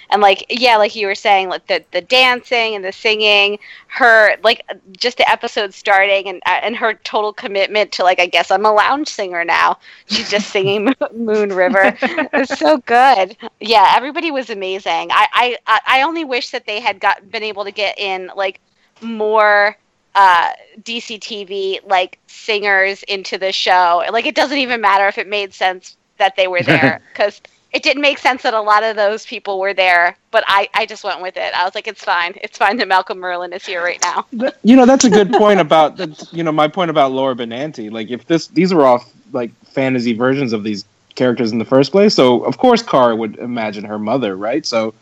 and like yeah like you were saying like the the dancing and the singing her like just the episode starting and uh, and her total commitment to like i guess i'm a lounge singer now. She's just singing moon river. It's so good. Yeah everybody was amazing. I i i only wish that they had got been able to get in like more uh dctv like singers into the show. Like it doesn't even matter if it made sense that they were there because it didn't make sense that a lot of those people were there, but I, I just went with it. I was like, it's fine. It's fine that Malcolm Merlyn is here right now. You know, that's a good point about that. You know, my point about Laura Benanti. Like, if this these were all like fantasy versions of these characters in the first place, so of course Kara would imagine her mother, right? So,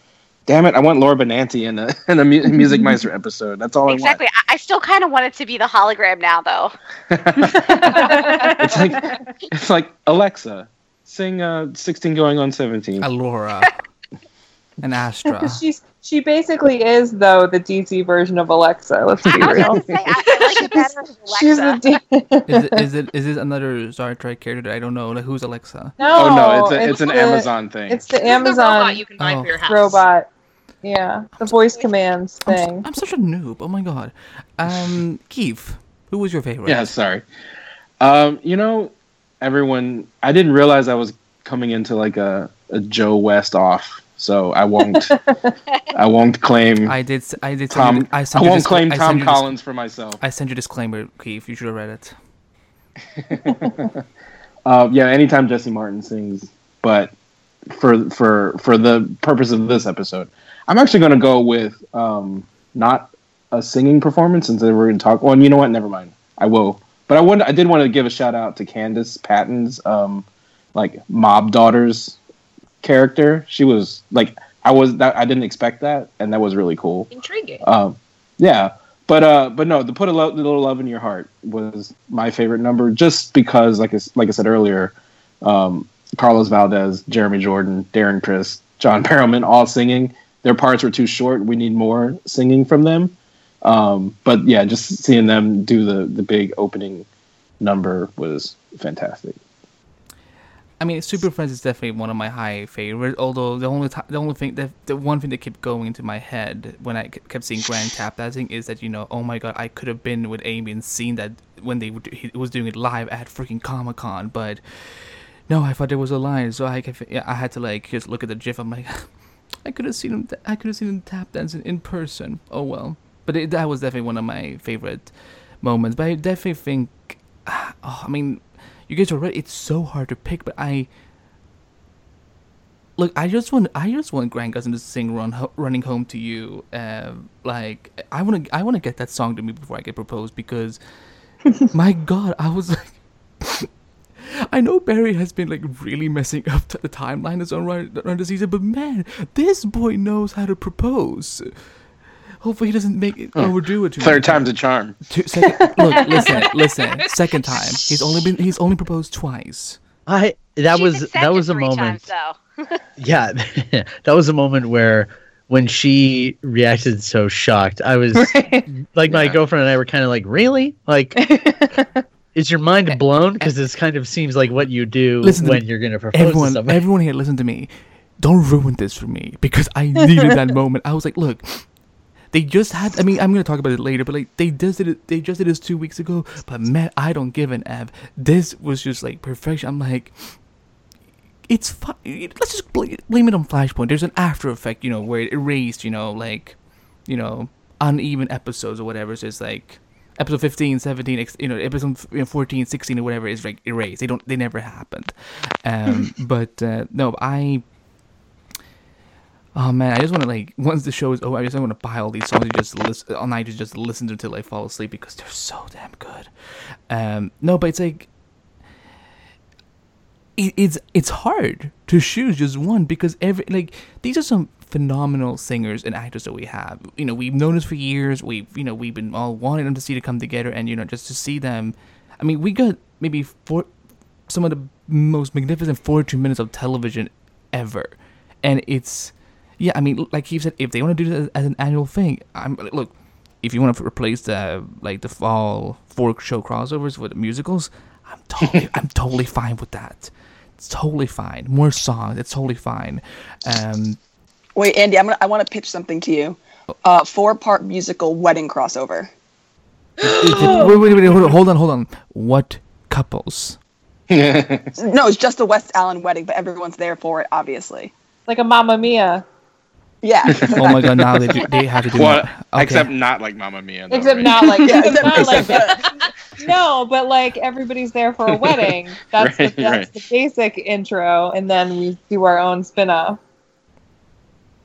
damn it, I want Laura Benanti in a in a Music Meister episode. That's all exactly. I want. I, I still kind of want it to be the hologram now, though. it's like it's like Alexa sing uh, 16 going on 17. Alura. and Astra. She's she basically is though the DC version of Alexa. Let's be real. Say, I, I like it Alexa. She's the D- is, it, is it is it another Star Trek character I don't know? Like, who's Alexa? no, oh no, it's a, it's, an the- Amazon thing. It's the It's the Amazon robot you can buy Oh. for your house. robot. Yeah, the voice commands I'm, s- thing. I'm such a noob. Oh my god. Um, Keith, who was your favorite? yeah, sorry. Um, you know, everyone. I didn't realize I was coming into like a, a Joe West off, so I won't. I won't claim I did. I did. Tom. you, I, I, won't discla- claim Tom you dis- Collins for myself. I sent you a disclaimer, Keith. You should have read it. Uh, yeah, anytime Jesse Martin sings, but for for for the purpose of this episode, I'm actually going to go with um, not a singing performance since we're going to talk. Well, you know what? Never mind. I will. But I. I did want to give a shout out to Candice Patton's um, like mob daughters character. She was like I was. That, I didn't expect that, and that was really cool. Intriguing. Um, yeah, but uh, but no, the put a lo- little love in your heart was my favorite number, just because, like I, like I said earlier, um, Carlos Valdes, Jeremy Jordan, Darren Criss, John Barrowman, all singing. Their parts were too short. We need more singing from them. Um, but yeah, just seeing them do the the big opening number was fantastic. I mean, Super Friends is definitely one of my high favorites. Although the only the only thing that the one thing that kept going into my head when I kept seeing Grant tap dancing is that you know, oh my god, I could have been with Amy and seen that when they do- he was doing it live at freaking Comic Con, but no, I thought there was a line, so I I had to like just look at the GIF. I'm like, I could have seen him. I could have seen him tap dancing in person. Oh well, but it, that was definitely one of my favorite moments. But I definitely think, oh, I mean, you guys are right. It's so hard to pick, but I look. I just want. I just want Grant Gustin to sing "Run Ho- Running Home to You." Uh, like I want to. I want to get that song to me before I get proposed because, my God, I was like. I know Barry has been like really messing up the timeline that's on around the season, but man, this boy knows how to propose. Hopefully, he doesn't make it hmm. overdo it. Too Third much. time's a charm. Two, second, look, listen, listen. Second time. He's only been. He's only proposed twice. I that She's was that was a moment. Times. Yeah, that was a moment where when she reacted so shocked, I was like, my Yeah. girlfriend and I were kind of like, really? Like, is your mind eh, blown? Eh. Because this kind of seems like what you do Listen when me. you're going to propose to Everyone, somebody. everyone here, listen to me. Don't ruin this for me because I needed that moment. I was like, look, they just had. I mean, I'm gonna talk about it later, but like they just did it. They just did this two weeks ago. But man, I don't give an f. This was just like perfection. I'm like. It's fine. Let's just bl- blame it on Flashpoint. There's an after effect, you know, where it erased, you know, like, you know, uneven episodes or whatever. So it's like episode 15, 17, ex- you know, episode f- 14, 16 or whatever is like erased. They don't, they never happened. Um, but uh, no, I, Oh man, I just want to like once the show is over, I just want to buy all these songs and just listen all night, just just listen to until I fall asleep because they're so damn good. Um, no, but it's like it, it's it's hard to choose just one because every like these are some phenomenal singers and actors that we have. You know, we've known this for years. We've you know we've been all wanting them to see to come together, and you know just to see them. I mean, we got maybe four some of the most magnificent 42 minutes of television ever, and it's yeah. I mean, like he said, if they want to do this as, as an annual thing, I'm look. If you want to replace the like the fall four show crossovers with musicals, I'm totally I'm totally fine with that. It's totally fine. More songs, it's totally fine. Um, Wait, Andy, I'm gonna, I want to pitch something to you. Uh, four part musical wedding crossover. wait, wait, wait, hold on, hold on, hold on. What couples? No, it's just a West Allen wedding, but everyone's there for it, obviously. Like a Mamma Mia. Yeah. Oh my god! Now they do, they have to do Well, that. Okay. except not like Mamma Mia. Though, Except right? not like, Yeah, except not like except- no, but like everybody's there for a wedding. That's Right, the, that's right. the basic intro, and then we do our own spin off,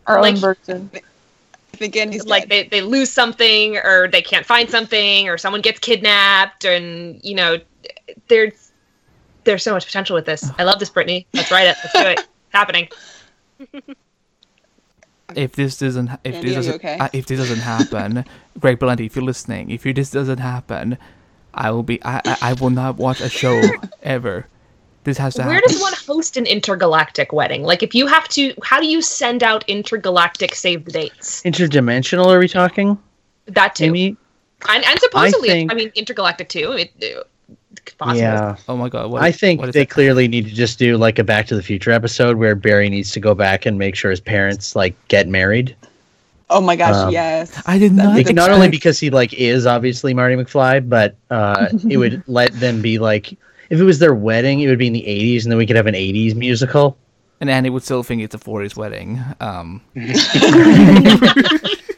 our Like- own version. I think Andy's like dead. they, they lose something or they can't find something or someone gets kidnapped and you know there's there's so much potential with this i love this brittany let's write it let's do it it's happening if this doesn't if Andy, this doesn't okay? uh, if this doesn't happen, Greg Berlanti, if you're listening, if you, this doesn't happen, I will be I, I I will not watch a show ever. This has to where happen. does one host an intergalactic wedding like if you have to how do you send out intergalactic save the dates Interdimensional? Are we talking? that too Amy? and, and supposedly I, think- mean intergalactic too it, it, possible. Yeah. oh my god! What I think what is they that? clearly need to just do like a Back to the Future episode where Barry needs to go back and make sure his parents like get married. oh my gosh, um, yes. I did not. Like, not only because he like is obviously Marty McFly, but uh, it would let them be like if it was their wedding, it would be in the '80s, and then we could have an '80s musical. and Andy would still think it's a 40s wedding. Um,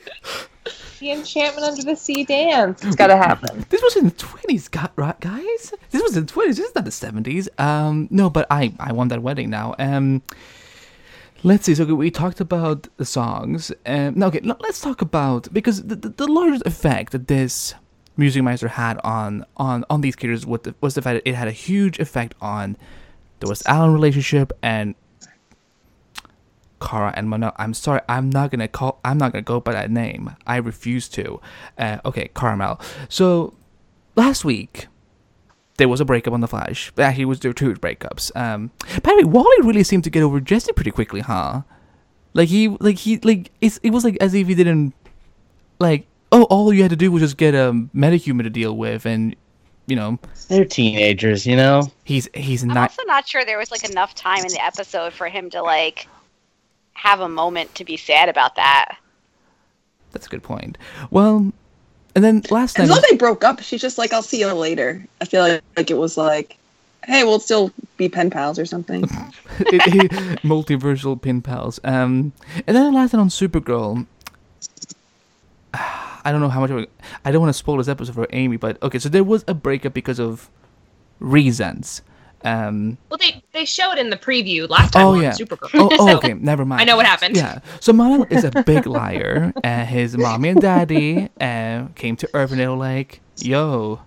The enchantment under the sea dance. It's got to happen. this was in the 20s, gu- right, guys. This was in the 20s. This is not the 70s. Um, no, but I I want that wedding now. Um, let's see. So we talked about the songs. Um, now, okay, let's talk about because the, the, the largest effect that this Music Meister had on on on these characters was the, was the fact that it had a huge effect on the West Allen relationship and Kara and Mano. I'm sorry, I'm not gonna call. I'm not gonna go by that name. I refuse to. Uh, okay, Karamel. So last week there was a breakup on the Flash. Actually, it was there were two breakups. Um, by the way, Wally really seemed to get over Jesse pretty quickly, huh? Like he, like he, like it's, it was like as if he didn't, like oh, all you had to do was just get a metahuman to deal with, and you know They're teenagers, you know. he's he's I'm not. also not sure there was like enough time in the episode for him to like have a moment to be sad about that. That's a good point. Well, and then last As night. though they broke up, she's just like, I'll see you later. I feel like, like it was like, hey, we'll still be pen pals or something. multiversal pen pals. Um, and then last night on Supergirl, I don't know how much of a, I don't want to spoil this episode for Amy, but okay, so there was a breakup because of reasons. Um, well they they showed in the preview last time oh on yeah. supergirl Oh, oh So, okay, never mind. i know what happened Yeah. So Mon-El is a big liar. and his mommy and daddy uh, came to Earth and they were like, "Yo,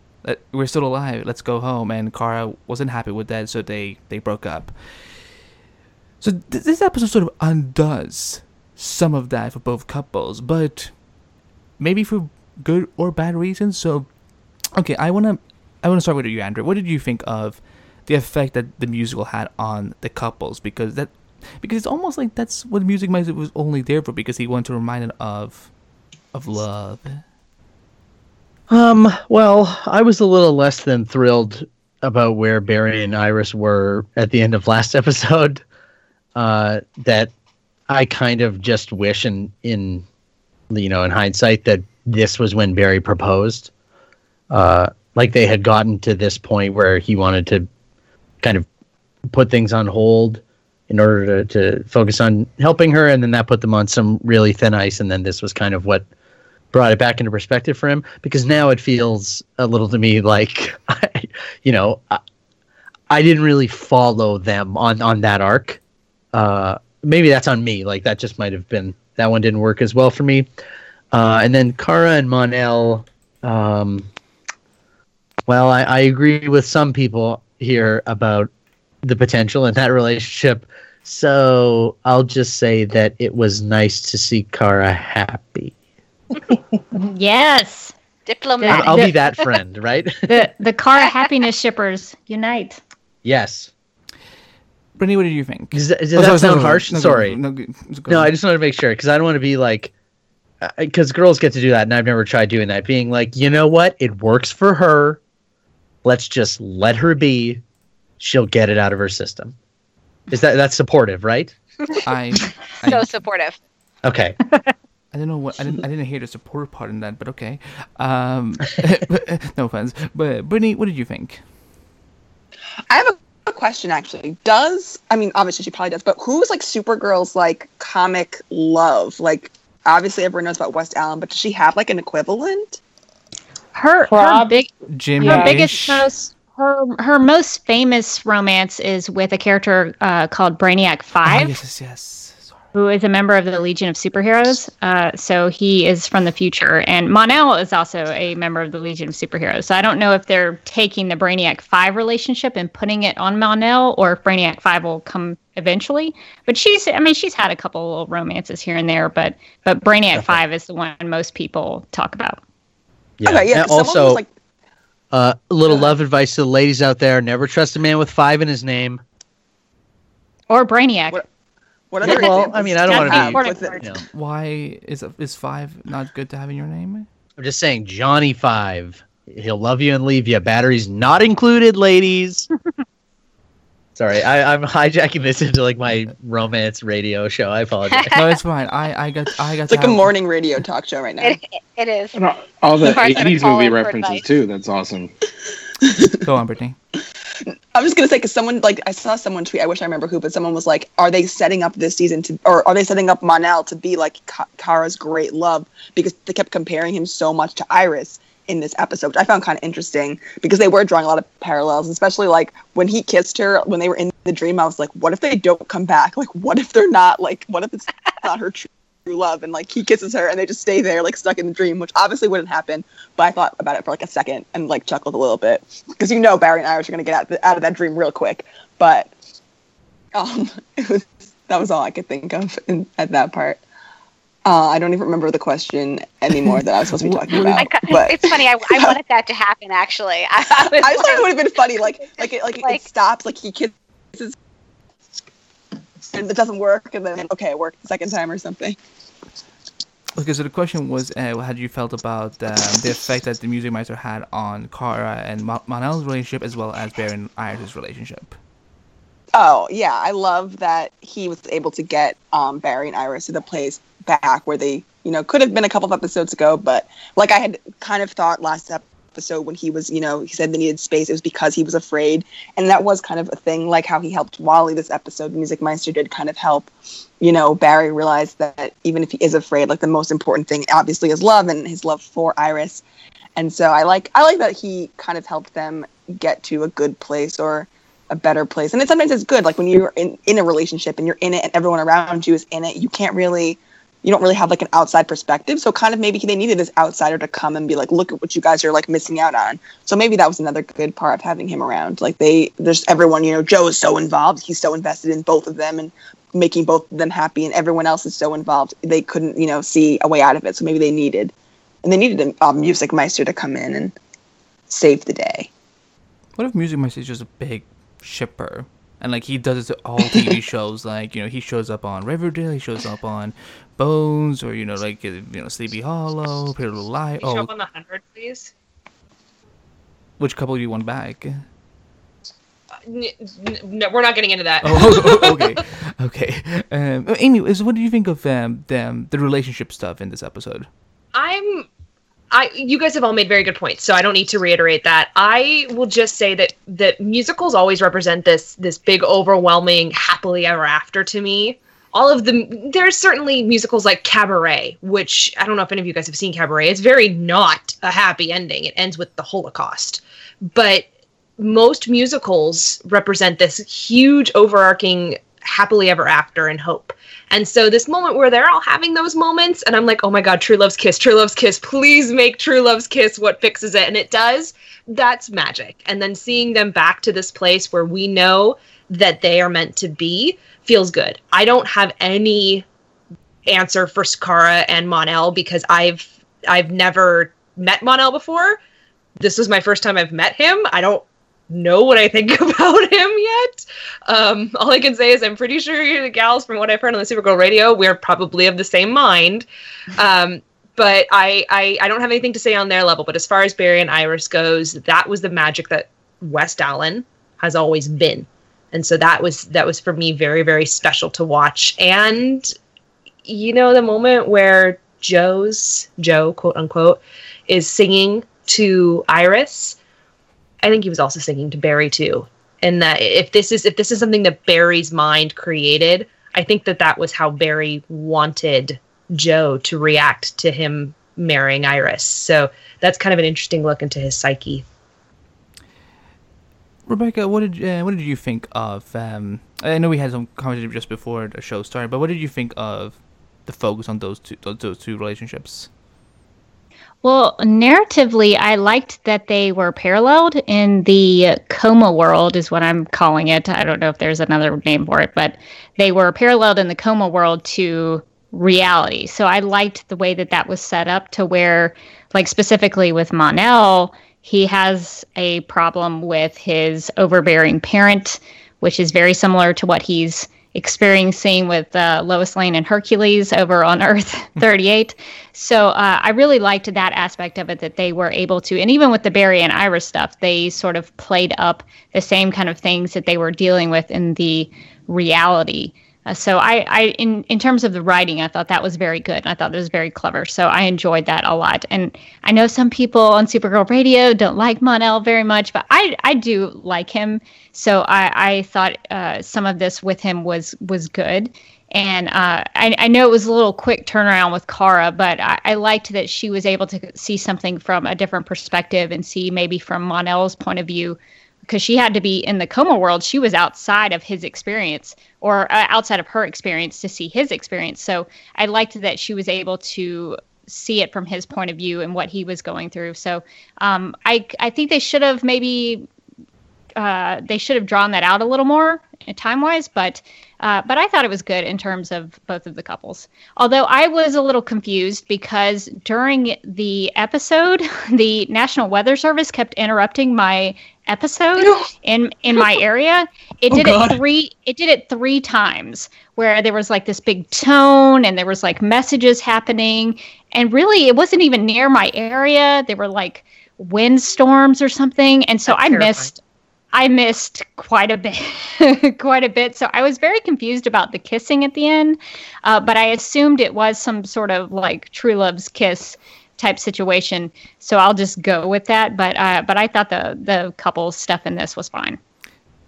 we're still alive. Let's go home." And Kara wasn't happy with that, so they they broke up. So th- this episode sort of undoes some of that for both couples, but maybe for good or bad reasons. So, okay, I wanna I wanna start with you, Andrew. What did you think of the effect that the musical had on the couples? Because that because it's almost like that's what Music Meister was only there for because he wanted to remind it of of love. Um, well, I was a little less than thrilled about where Barry and Iris were at the end of last episode. Uh, that I kind of just wish in in you know in hindsight that this was when Barry proposed. Uh, like they had gotten to this point where he wanted to kind of put things on hold in order to, to focus on helping her, and then that put them on some really thin ice, and then this was kind of what brought it back into perspective for him because now it feels a little to me like you know I, I didn't really follow them on on that arc uh maybe that's on me. Like that just might have been that one didn't work as well for me. Uh, and then Kara and Mon-El. Um, well, I, I agree with some people here about the potential in that relationship. So I'll just say that it was nice to see Kara happy. Yes. Diplomat. I'll, I'll be that friend, right? The the Kara happiness shippers unite. yes. Brittany, what did you think? Does that, does Oh, that sorry, sound sorry, harsh? no, Sorry. No, go- go No, I just wanted to make sure because I don't want to be like, uh, because girls get to do that, and I've never tried doing that. Being like, you know what, it works for her. Let's just let her be. She'll get it out of her system. Is that that's supportive, right? I, so I, supportive. Okay. I don't know what I didn't I didn't hear the support part in that, but okay. Um, no offense, but Brittany, what did you think? I have a, a question actually. Does I mean obviously she probably does, but who's like Supergirl's like comic love? Like obviously everyone knows about West Allen, but does she have like an equivalent? Her her big Jim her biggest most her her most famous romance is with a character uh, called Brainiac Ah, Five. yes, yes, yes. Sorry. who is a member of the Legion of Superheroes. Uh, so he is from the future. And Mon-El is also a member of the Legion of Superheroes. So I don't know if they're taking the Brainiac 5 relationship and putting it on Mon-El or if Brainiac 5 will come eventually. But she's, I mean, she's had a couple little romances here and there, but but Brainiac 5 is the one most people talk about. Yeah. Okay, yeah. And 'cause someone also, was like uh, a little love advice to the ladies out there: never trust a man with five in his name. Or Brainiac. What- what other well, I mean, I don't do want to have be. with it? You know, Why is is five not good to have in your name? I'm just saying, Johnny Five. He'll love you and leave you. Batteries not included, ladies. Sorry, I, I'm hijacking this into like my romance radio show. I apologize. No, it's fine. I I got I got. It's to like a have- morning radio talk show right now. It, it is. And all- all the Of course, I'm gonna 80s movie references too. That's awesome. Go on, Brittany. I'm just gonna say because someone like I saw someone tweet. I wish I remember who, but someone was like, "Are they setting up this season to, or are they setting up Mon-El to be like Ka- Kara's great love?" Because they kept comparing him so much to Iris in this episode, which I found kind of interesting because they were drawing a lot of parallels, especially like when he kissed her when they were in the dream. I was like, "What if they don't come back? Like, what if they're not like, what if it's not her true love?" And like he kisses her and they just stay there like stuck in the dream, which obviously wouldn't happen. But I thought about it for like a second and like chuckled a little bit because you know Barry and Iris are gonna get out, out of that dream real quick. But um, it was that was all I could think of in, at that part. Uh, I don't even remember the question anymore that I was supposed to be talking about. ca- But it's funny. I, I wanted that to happen. Actually, I, I was I just thought it would have been funny, like like it, like, Like- it stops, like he kisses, and it doesn't work, and then okay, it worked the second time or something. Okay, so the question was, uh, how did you felt about um, the effect that the Music Meister had on Kara and Ma- Mon-El's relationship, as well as Barry and Iris' relationship? Oh yeah, I love that he was able to get um, Barry and Iris to the place back where they, you know, could have been a couple of episodes ago, but like I had kind of thought last episode when he was, you know, he said they needed space, it was because he was afraid, and that was kind of a thing, like how he helped Wally this episode. Music Meister did kind of help, you know, Barry realize that even if he is afraid, like the most important thing obviously is love and his love for Iris, and so I like I like that he kind of helped them get to a good place or a better place. And it, sometimes it's good, like when you're in, in a relationship and you're in it and everyone around you is in it, you can't really, you don't really have like an outside perspective. So kind of maybe they needed this outsider to come and be like, look at what you guys are like missing out on. So maybe that was another good part of having him around. Like they, there's everyone, you know, Joe is so involved. He's so invested in both of them and making both of them happy and everyone else is so involved. They couldn't, you know, see a way out of it. So maybe they needed, and they needed a, music meister to come in and save the day. What if Music Meister is just a big shipper? And like he does it to all TV shows, like you know he shows up on Riverdale, he shows up on Bones, or you know like uh, you know Sleepy Hollow, Little show Oh, up on the hundred, please? which couple do you want back? N- no, we're not getting into that. Oh, okay, okay. Um, anyways, what do you think of um, the the relationship stuff in this episode? I'm I you guys have all made very good points, so I don't need to reiterate that. I will just say that that musicals always represent this this big overwhelming happily ever after to me. All of them there's certainly musicals like Cabaret, which I don't know if any of you guys have seen Cabaret. It's very not a happy ending. It ends with the Holocaust. But most musicals represent this huge overarching happily ever after and hope. And so this moment where they're all having those moments, and I'm like, oh my god, true love's kiss, true love's kiss, please make true love's kiss what fixes it, and it does. That's magic. And then seeing them back to this place where we know that they are meant to be feels good. I don't have any answer for Sakara and Mon-El because I've I've never met Mon-El before. This is my first time I've met him. I don't know what I think about him yet. Um, all I can say is I'm pretty sure the gals, from what I've heard on the Supergirl radio, we're probably of the same mind. Um, but I, I I don't have anything to say on their level. But as far as Barry and Iris goes, that was the magic that West Allen has always been, and so that was that was for me very very special to watch. And you know the moment where Joe's Joe quote unquote is singing to Iris. I think he was also singing to Barry too. And that if this is if this is something that Barry's mind created, I think that that was how Barry wanted Joe to react to him marrying Iris. So that's kind of an interesting look into his psyche. Rebecca, what did uh, what did you think of? Um, I know we had some conversation just before the show started, but what did you think of the focus on those two those, those two relationships? Well, narratively, I liked that they were paralleled in the coma world, is what I'm calling it. I don't know if there's another name for it, but they were paralleled in the coma world to reality. So I liked the way that that was set up to where, like, specifically with Mon-El, he has a problem with his overbearing parent, which is very similar to what he's experiencing with uh, Lois Lane and Hercules over on Earth 38. So uh, I really liked that aspect of it that they were able to, and even with the Barry and Iris stuff, they sort of played up the same kind of things that they were dealing with in the reality. Uh, so I, I, in in terms of the writing, I thought that was very good. I thought it was very clever. So I enjoyed that a lot. And I know some people on Supergirl Radio don't like Mon-El very much, but I, I do like him. So I, I thought uh, some of this with him was was good. And uh, I, I know it was a little quick turnaround with Kara, but I, I liked that she was able to see something from a different perspective and see maybe from Mon-El's point of view because she had to be in the coma world. She was outside of his experience or uh, outside of her experience to see his experience. So I liked that she was able to see it from his point of view and what he was going through. So um, I I think they should have maybe uh, they should have drawn that out a little more time wise, but uh, but I thought it was good in terms of both of the couples. Although I was a little confused because during the episode, the National Weather Service kept interrupting my episode in in my area. It Oh, did God. it three. It did it three times where there was like this big tone and there was like messages happening, and really it wasn't even near my area. There were like windstorms or something, and so That's I terrifying. missed. I missed quite a bit, quite a bit. So I was very confused about the kissing at the end, uh, but I assumed it was some sort of like true love's kiss type situation. So I'll just go with that. But uh, but I thought the the couple stuff in this was fine.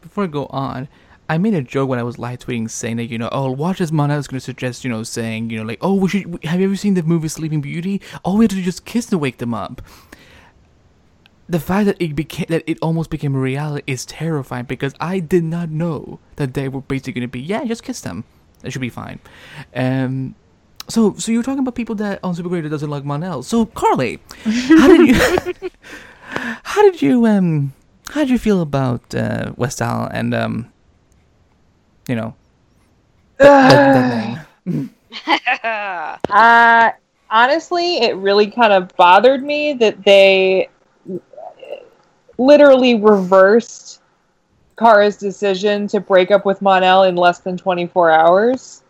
Before I go on, I made a joke when I was live tweeting saying that you know, oh, watch as Mon-El is going to suggest you know saying you know like, oh, we should. Have you ever seen the movie Sleeping Beauty? All we have to do just kiss to wake them up. The fact that it became that it almost became a reality is terrifying because I did not know that they were basically going to be yeah, just kiss them. It should be fine. Um, so so you were talking about people that on Supergirl that doesn't like Mon-El. So Carly, how did you how did you um how did you feel about uh, West Allen um you know that, that, that name? Uh, honestly, it really kind of bothered me that they literally reversed Kara's decision to break up with Mon-El in less than 24 hours.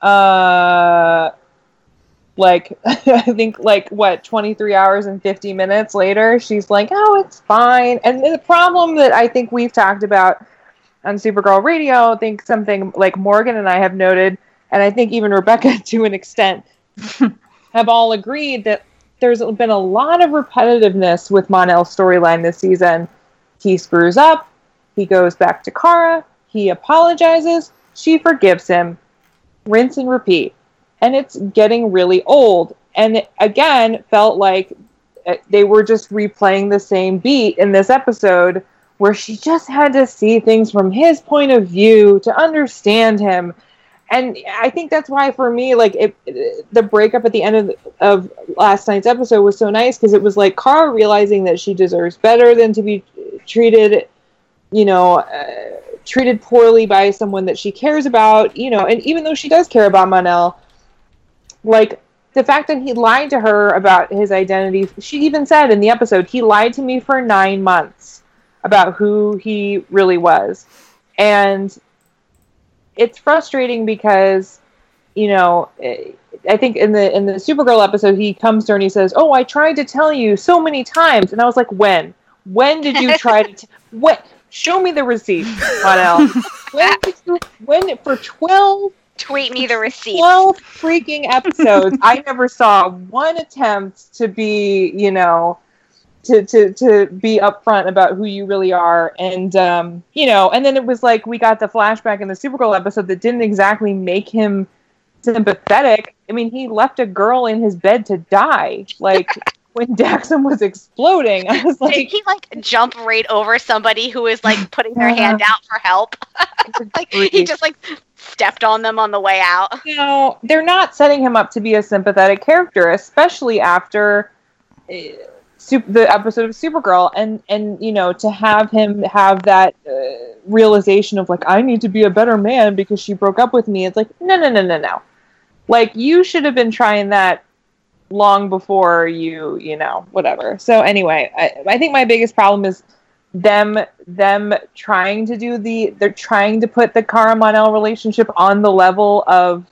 Uh, like, I think, like, what, 23 hours and 50 minutes later, she's like, oh, it's fine. And the problem that I think we've talked about on Supergirl Radio, I think something like Morgan and I have noted, and I think even Rebecca to an extent, have all agreed that there's been a lot of repetitiveness with Mon-El's storyline this season. He screws up, he goes back to Kara, he apologizes, she forgives him, rinse and repeat. And it's getting really old. And it, again, felt like uh, they were just replaying the same beat in this episode where she just had to see things from his point of view to understand him. And I think that's why, for me, like it, the breakup at the end of, of last night's episode was so nice because it was like Kara realizing that she deserves better than to be treated, you know, uh, treated poorly by someone that she cares about, you know. And even though she does care about Mon-El, like the fact that he lied to her about his identity, she even said in the episode, he lied to me for nine months about who he really was. And it's frustrating because, you know, eh, I think in the in the Supergirl episode, he comes to her and he says, "Oh, I tried to tell you so many times," and I was like, "When? When did you try to? T- what? Show me the receipt, Mon-El. when did you? When for twelve Tweet me the receipt. 12 freaking episodes. I never saw one attempt to be you know to to to be upfront about who you really are. And um you know and then it was like we got the flashback in the supergirl episode that didn't exactly make him sympathetic. I mean he left a girl in his bed to die. Like when daxam was exploding i was like, Did he like jump right over somebody who was like putting their hand out for help? like he just like stepped on them on the way out. you know, they're not setting him up to be a sympathetic character, especially after uh, sup- the episode of Supergirl, and and you know to have him have that uh, realization of like I need to be a better man because she broke up with me. It's like no, no, no, no, no. Like you should have been trying that long before you, you know, whatever. So anyway, I, I think my biggest problem is them them trying to do the they're trying to put the Kara Mon-El relationship on the level of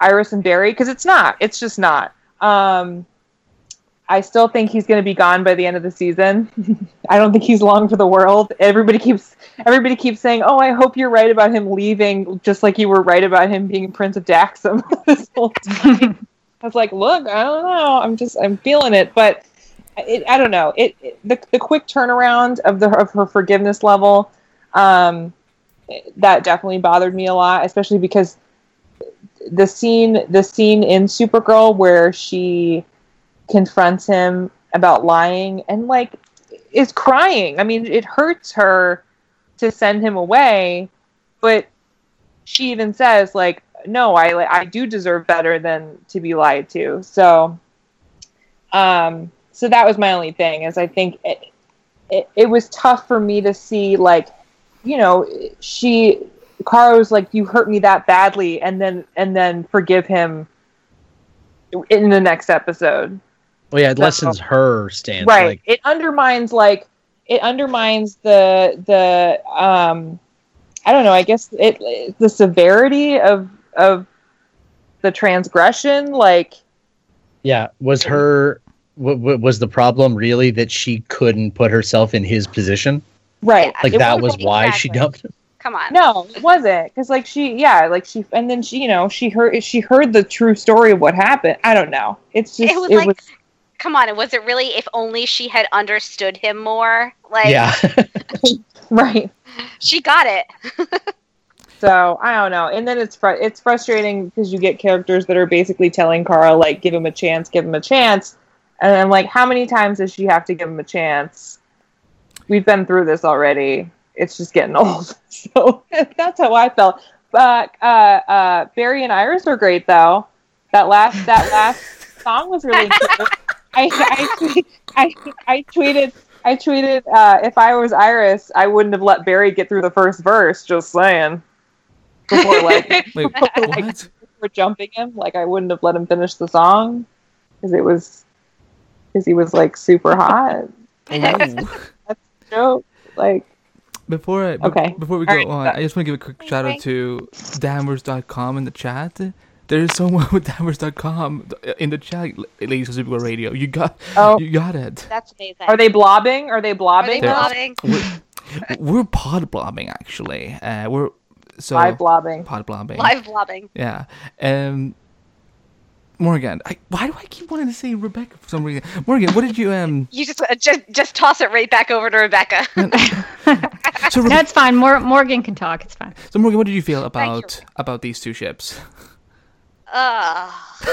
Iris and Barry because it's not. It's just not. Um, I still think he's going to be gone by the end of the season. I don't think he's long for the world. Everybody keeps everybody keeps saying, "Oh, I hope you're right about him leaving," just like you were right about him being Prince of Daxam this whole time. I was like, "Look, I don't know. I'm just I'm feeling it, but it, I don't know. It, it the the quick turnaround of the of her forgiveness level, um, that definitely bothered me a lot, especially because the scene the scene in Supergirl where she confronts him about lying and like is crying. I mean, it hurts her to send him away, but she even says like, "No, I I do deserve better than to be lied to." So, um, so that was my only thing is I think it, it, it was tough for me to see like, you know, she Kara was like, "You hurt me that badly," and then and then forgive him in the next episode. Well, yeah, it lessens her stance. right Like, it undermines like it undermines the the um i don't know i guess it the severity of of the transgression like yeah, was her w- w- was the problem really that she couldn't put herself in his position? right Like It that was wasn't- why she exactly. dumped him. Come on. no it wasn't because like she yeah like she and then she you know she heard she heard the true story of what happened i don't know it's just It was like, come on. Was it really if only she had understood him more? Like, yeah, right she got it. So I don't know, and then it's fr- it's frustrating because you get characters that are basically telling Kara like, "Give him a chance, give him a chance," and I'm like, how many times does she have to give him a chance? We've been through this already. It's just getting old. So that's how I felt. But uh, uh, Barry and Iris are great though. That last that last song was really cute. I I, tweet- I I tweeted I tweeted uh, if I was Iris, I wouldn't have let Barry get through the first verse. Just saying. Before like Wait, like, what? for jumping him, like I wouldn't have let him finish the song because it was because he was like super hot. Oh. Joke, like Before I, be- Okay. before we go Alright, on, but- I just want to give a quick shout out to Danvers.com in the chat. There's someone with Danvers.com in the chat, ladies of Supergirl Radio. You got, Oh. you got it. That's amazing. are they blobbing? Are they Are they blobbing? Blobbing? We're, we're pod blobbing actually. Uh, we're so Live blobbing. pod blobbing. Live blobbing. Yeah. Um. Morgan, I, why do I keep wanting to say Rebecca for some reason? Morgan, what did you um? You just uh, just just toss it right back over to Rebecca. So, No, Rebe- it's fine. Mor- Morgan can talk. It's fine. so Morgan, what did you feel you. about about these two ships? Ugh.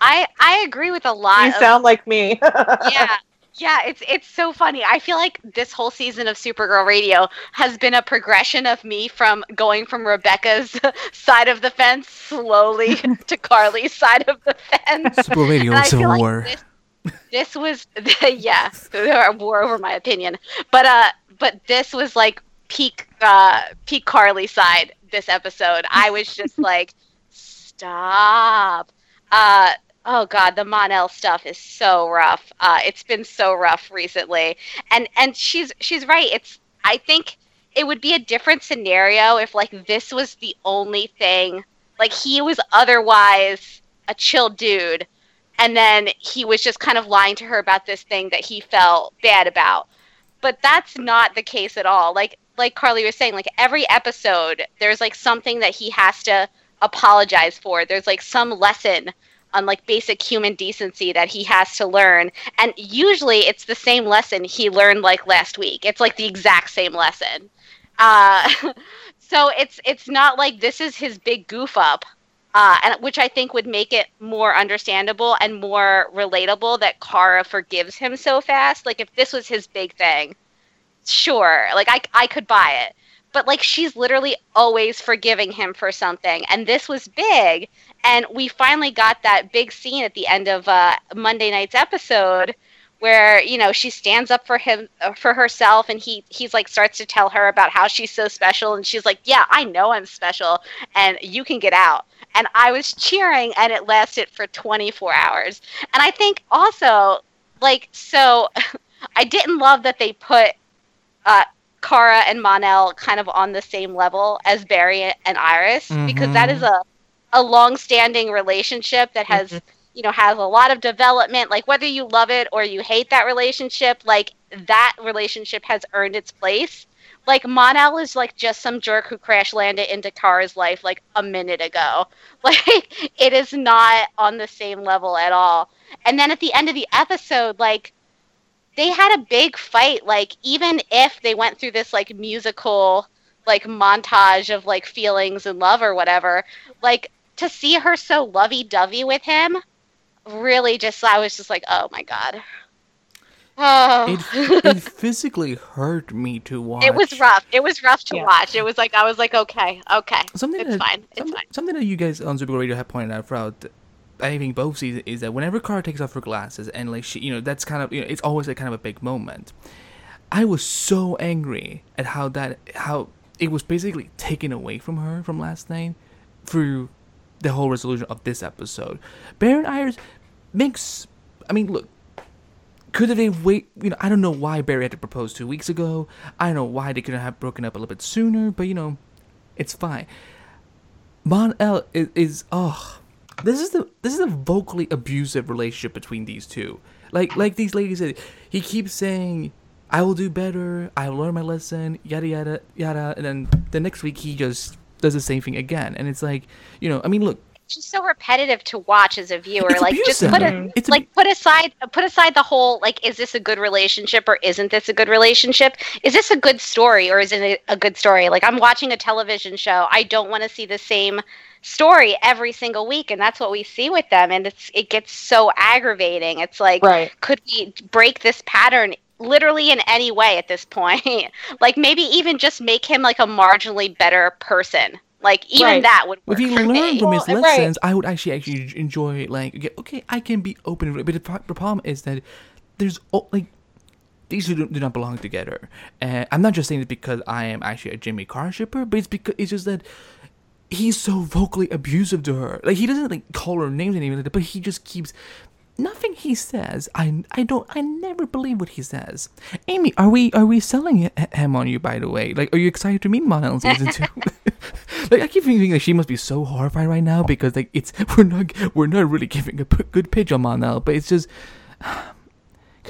I I agree with a lot. You of, sound like me. yeah. Yeah, it's it's so funny. I feel like this whole season of Supergirl Radio has been a progression of me from going from Rebecca's side of the fence slowly to Carly's side of the fence. Supergirl Radio And I Civil feel like War. this, this was yeah, a war over my opinion. But uh, but this was like peak uh peak Carly side. This episode, I was just like, stop. Uh, oh god, the Mon-El stuff is so rough. Uh, it's been so rough recently, and and she's she's right. It's I think it would be a different scenario if like this was the only thing. Like he was otherwise a chill dude and then he was just kind of lying to her about this thing that he felt bad about but that's not the case at all like like carly was saying like every episode there's like something that he has to apologize for there's like some lesson on like basic human decency that he has to learn and usually it's the same lesson he learned like last week it's like the exact same lesson uh, so it's it's not like this is his big goof up uh, and which I think would make it more understandable and more relatable that Kara forgives him so fast. Like if this was his big thing, sure, like I I could buy it. But like she's literally always forgiving him for something, and this was big. And we finally got that big scene at the end of uh, Monday night's episode where you know she stands up for him uh, for herself and he he's like starts to tell her about how she's so special and she's like yeah i know i'm special and you can get out and i was cheering and it lasted for 24 hours and i think also like so i didn't love that they put uh Kara and Mon-El kind of on the same level as Barry and Iris because that Mhm. is a a long-standing relationship that has mm-hmm. you know has a lot of development. Like whether you love it or you hate that relationship like that relationship has earned its place. Like Mon-El is like just some jerk who crash landed into Kara's life like a minute ago. Like it is not on the same level at all. And then at the end of the episode like they had a big fight. Like even if they went through this like musical like montage of like feelings and love or whatever like to see her so lovey-dovey with him really just i was just like oh my god. Oh. It, it physically hurt me to watch. it was rough. It was rough to Yeah. watch. It was like i was like okay okay. Something it's that, fine. It's some- fine. Something that you guys on Super Radio have pointed out throughout, I think both seasons, is that whenever Kara takes off her glasses and like she, you know, that's kind of, you know, it's always a kind of a big moment. I was so angry at how that, how it was basically taken away from her from last night through the whole resolution of this episode. Baron Iris makes, I mean, look, could they wait? You know, I don't know why Barry had to propose two weeks ago. I don't know why they couldn't have broken up a little bit sooner, but you know, it's fine. Mon-El is, is oh, this is the this is a vocally abusive relationship between these two. Like like these ladies said, he keeps saying, "I will do better. I will learn my lesson." Yada yada yada, and then the next week he just does the same thing again, and it's like, you know, I mean, look, it's just so repetitive to watch as a viewer. It's like just put it It's a- like put aside put aside the whole like is this a good relationship or isn't this a good relationship? Is this a good story or isn't it a good story? Like i'm watching a television show. I don't want to see the same story every single week and that's what we see with them and it's it gets so aggravating. It's like Right. could we break this pattern literally in any way at this point like maybe even just make him like a marginally better person like even Right. that would work if he for me. learned from his Well, right. lessons, I would actually actually enjoy like okay, okay, I can be open, but the, problem is that there's like these two do, do not belong together. And I'm not just saying it because I am actually a Jimmy Carr shipper, but it's because it's just that he's so vocally abusive to her. Like he doesn't like call her names and anything like that, but he just keeps nothing he says. I I don't I never believe what he says. Amy, are we are we selling eh, him on you by the way? Like, are you excited to meet Mon-El in season two? like I keep thinking like she must be so horrified right now because like it's we're not we're not really giving a p- good pitch on Mon-El, but it's just.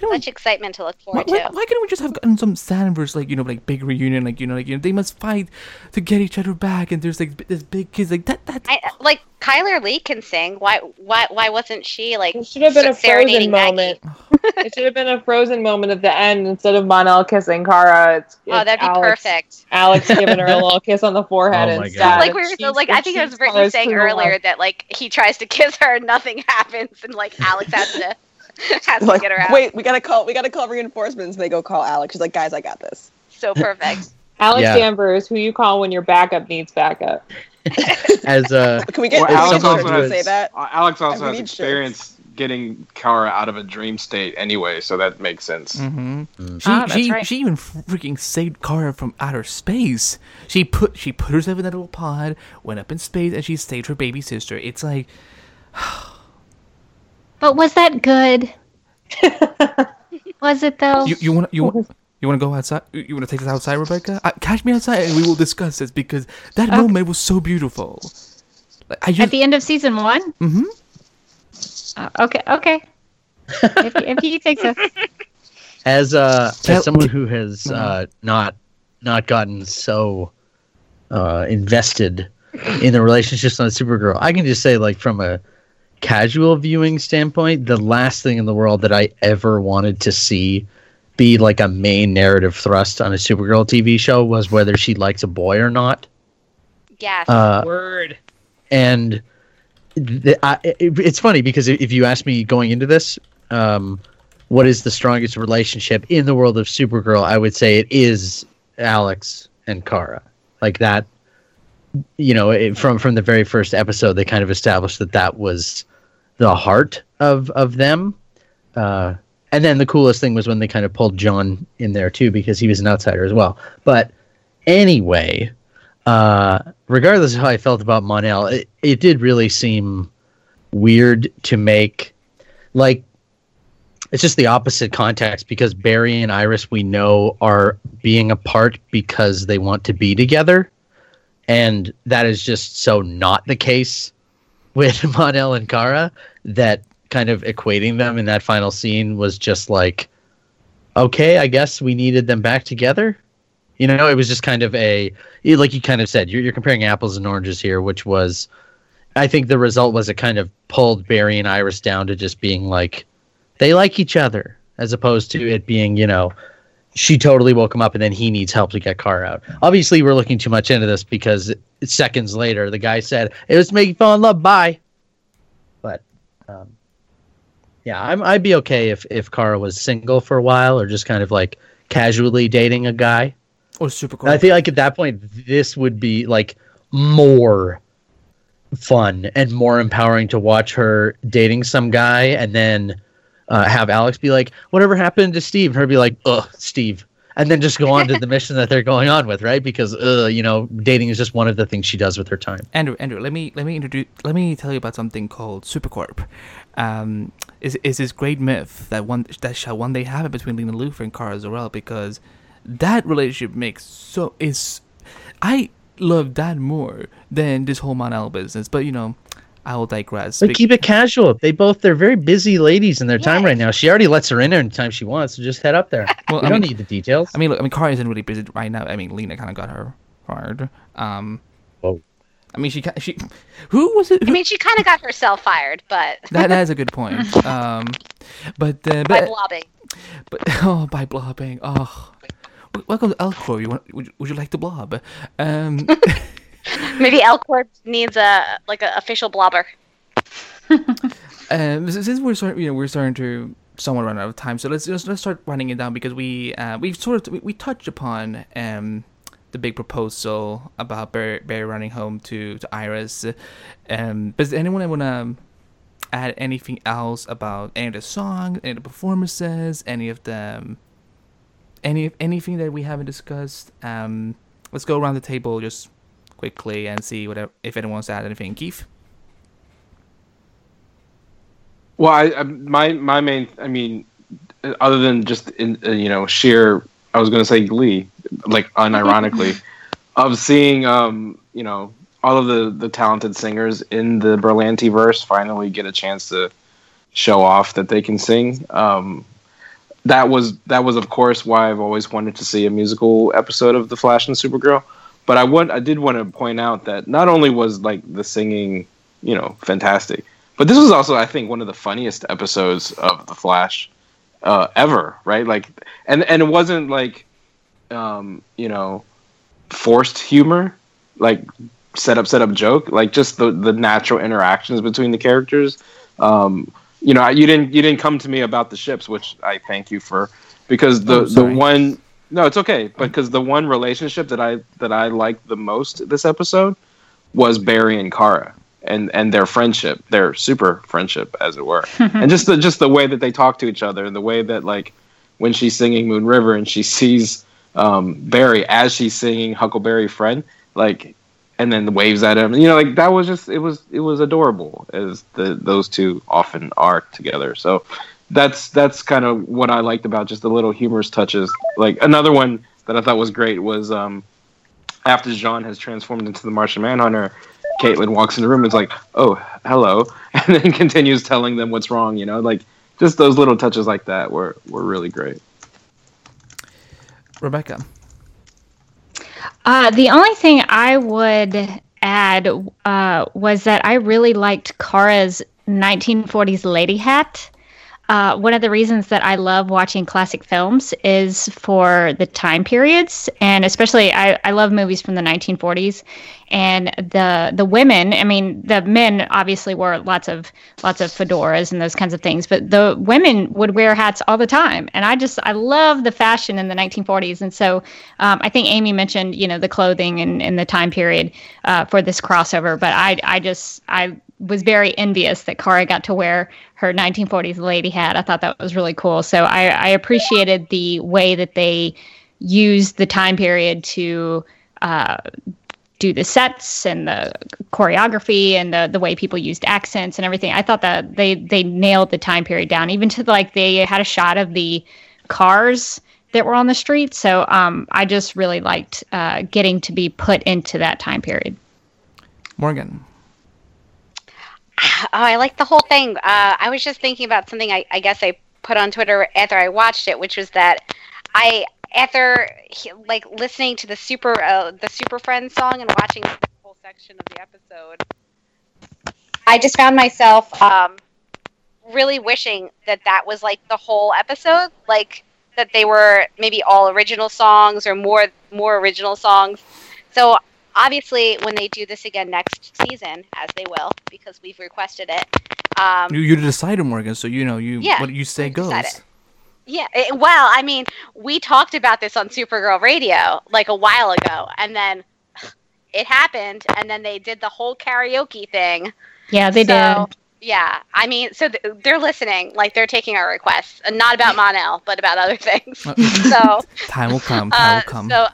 We much excitement to look why, forward why, to. why can't we just have gotten some Danvers like you know like big reunion like you know like you know they must fight to get each other back and there's like b- this big kids like that that I, like Chyler Leigh can sing. Why? Why? Why wasn't she like? It should have been a frozen moment. it should have been a frozen moment at the end instead of Mon-El kissing Kara. It's, Oh, it's that'd be Alex, perfect. Alex giving her a little kiss on the forehead Oh my instead. God. Like we were, She's- like I think it was Brittany saying earlier that like he tries to kiss her and nothing happens and like Alex has to Has to Like, get her out. wait, we gotta call. We gotta call reinforcements. And they go call Alex. She's like, guys, I got this. So perfect. Alex Yeah. Danvers, who you call when your backup needs backup. As uh, Can we get? Well, Alex get also George to has- say that. Uh, Alex also We has need shirts. experience getting Kara out of a dream state anyway, so that makes sense. Mm-hmm. Mm. She, Ah, she, right. she even freaking saved Kara from outer space. She put she put herself in that little pod, went up in space, and she saved her baby sister. It's like But was that good? was it though? you you want you want you want to go outside? You- You want to take us outside, Rebecca? Uh, catch me outside, and we will discuss this because that moment was so beautiful. Like, I At the end of season one? Mm-hmm. Uh, okay, okay. if, if you think so. as uh as someone who has uh not not gotten so uh invested in the relationships on Supergirl, I can just say like from a casual viewing standpoint, the last thing in the world that I ever wanted to see be like a main narrative thrust on a Supergirl TV show was whether she likes a boy or not. Yes. Uh, Word. and th- I, it, it's funny because if if you ask me going into this, um, what is the strongest relationship in the world of Supergirl? I would say it is Alex and Kara. Like that, you know, it, from from the very first episode, they kind of established that that was the heart of of them. Uh, and then the coolest thing was when they kind of pulled John in there too, because he was an outsider as well. But anyway, uh, regardless of how I felt about Mon-El, it, it did really seem weird to make like it's just the opposite context because Barry and Iris we know are being apart because they want to be together. And that is just so not the case with Mon-El and Kara that kind of equating them in that final scene was just like okay, I guess we needed them back together. You know, it was just kind of a like you kind of said, you're, you're comparing apples and oranges here, which was, I think the result was it kind of pulled Barry and Iris down to just being like, they like each other, as opposed to it being, you know, she totally woke him up and then he needs help to get Kara out. Obviously, we're looking too much into this because seconds later, the guy said, it was making fall in love, bye. But, um, yeah, I'm, I'd be okay if, if Kara was single for a while or just kind of like casually dating a guy. or super And I feel like at that point, this would be like more fun and more empowering to watch her dating some guy and then uh, have Alex be like, whatever happened to Steve? And her be like, ugh, Steve. And then just go on to the mission that they're going on with, right? Because, uh, you know, dating is just one of the things she does with her time. Andrew, Andrew, let me let me introduce let me tell you about something called Supercorp. Um, is is this great myth that one that shall one day happen between Lena Luthor and Kara Zor-El because that relationship makes so is I love that more than this whole Mon-El business. But you know, I will digress. But keep it casual. They both, they're very busy ladies in their time right now. She already lets her in there anytime she wants, so just head up there. Well, we I don't mean- need the details. I mean, look, I mean, Kara isn't really busy right now. I mean, Lena kind of got her fired. Um, Whoa. I mean, she she who was it? I mean, she kind of got herself fired, but that that is a good point. Um, but uh, by blobbing. But oh, by blobbing. Oh, welcome to L-Corp. You want? Would, you- would you like to blob? Um, Maybe L-Corp needs a like an official blobber. um, since we're starting, you know, we're starting to somewhat run out of time, so let's just let's start running it down because we uh, we've sort of we, we touched upon um the big proposal about Barry, Barry running home to to Iris. Um, does anyone want to add anything else about any of the songs, any of the performances, any of the any anything that we haven't discussed? Um, let's go around the table just quickly and see what if anyone wants to add anything. Keith. Well, I, I my my main, I mean, other than just in uh, you know sheer, I was going to say glee, like unironically, of seeing um you know all of the the talented singers in the Berlanti verse finally get a chance to show off that they can sing. Um, that was that was of course why I've always wanted to see a musical episode of The Flash and Supergirl. But I would I did want to point out that not only was like the singing, you know, fantastic, but this was also I think one of the funniest episodes of The Flash uh, ever, right? Like, and and it wasn't like, um, you know, forced humor, like set up set up joke, like just the the natural interactions between the characters. Um, you know, you didn't you didn't come to me about the ships, which I thank you for, because the Oh, the one no, it's okay, because the one relationship that I that I liked the most this episode was Barry and Kara. And, and their friendship, their super friendship, as it were, and just the just the way that they talk to each other, and the way that like when she's singing Moon River and she sees um, Barry as she's singing Huckleberry Friend, like, and then waves at him. You know, like that was just it was it was adorable as the those two often are together. So that's that's kind of what I liked about just the little humorous touches. Like another one that I thought was great was um, after J'onn has transformed into the Martian Manhunter. Caitlin walks in the room and is like, "Oh, hello," and then continues telling them what's wrong. You know, like just those little touches like that were were really great. Rebecca. Uh, the only thing I would add uh, was that I really liked Kara's 1940s lady hat. Uh, one of the reasons that I love watching classic films is for the time periods, and especially I, I love movies from the 1940s. And the the women, I mean, the men obviously wore lots of lots of fedoras and those kinds of things, but the women would wear hats all the time. And I just I love the fashion in the 1940s, and so um, I think Amy mentioned you know the clothing and, and the time period uh, for this crossover, but I I just I was very envious that Kara got to wear her 1940s lady hat. I thought that was really cool. So I, I appreciated the way that they used the time period to uh, do the sets and the choreography and the, the way people used accents and everything. I thought that they, they nailed the time period down, even to like they had a shot of the cars that were on the street. So um, I just really liked uh, getting to be put into that time period. Morgan. Oh, I like the whole thing. Uh, I was just thinking about something I, I guess I put on Twitter after I watched it, which was that I after like listening to the super uh, the Super Friends song and watching the whole section of the episode, I just found myself um, really wishing that that was like the whole episode, like that they were maybe all original songs or more more original songs. So obviously, when they do this again next season, as they will, because we've requested it. Um, You you decided, Morgan. So you know you Yeah, what you say we goes. decided. Yeah, it, well, I mean, we talked about this on Supergirl Radio like a while ago, and then it happened, and then they did the whole karaoke thing. Yeah, they So, did. Yeah, I mean, so th- they're listening, like they're taking our requests, and not about Mon-El, but about other things. so, Time will come. Time uh, will come. so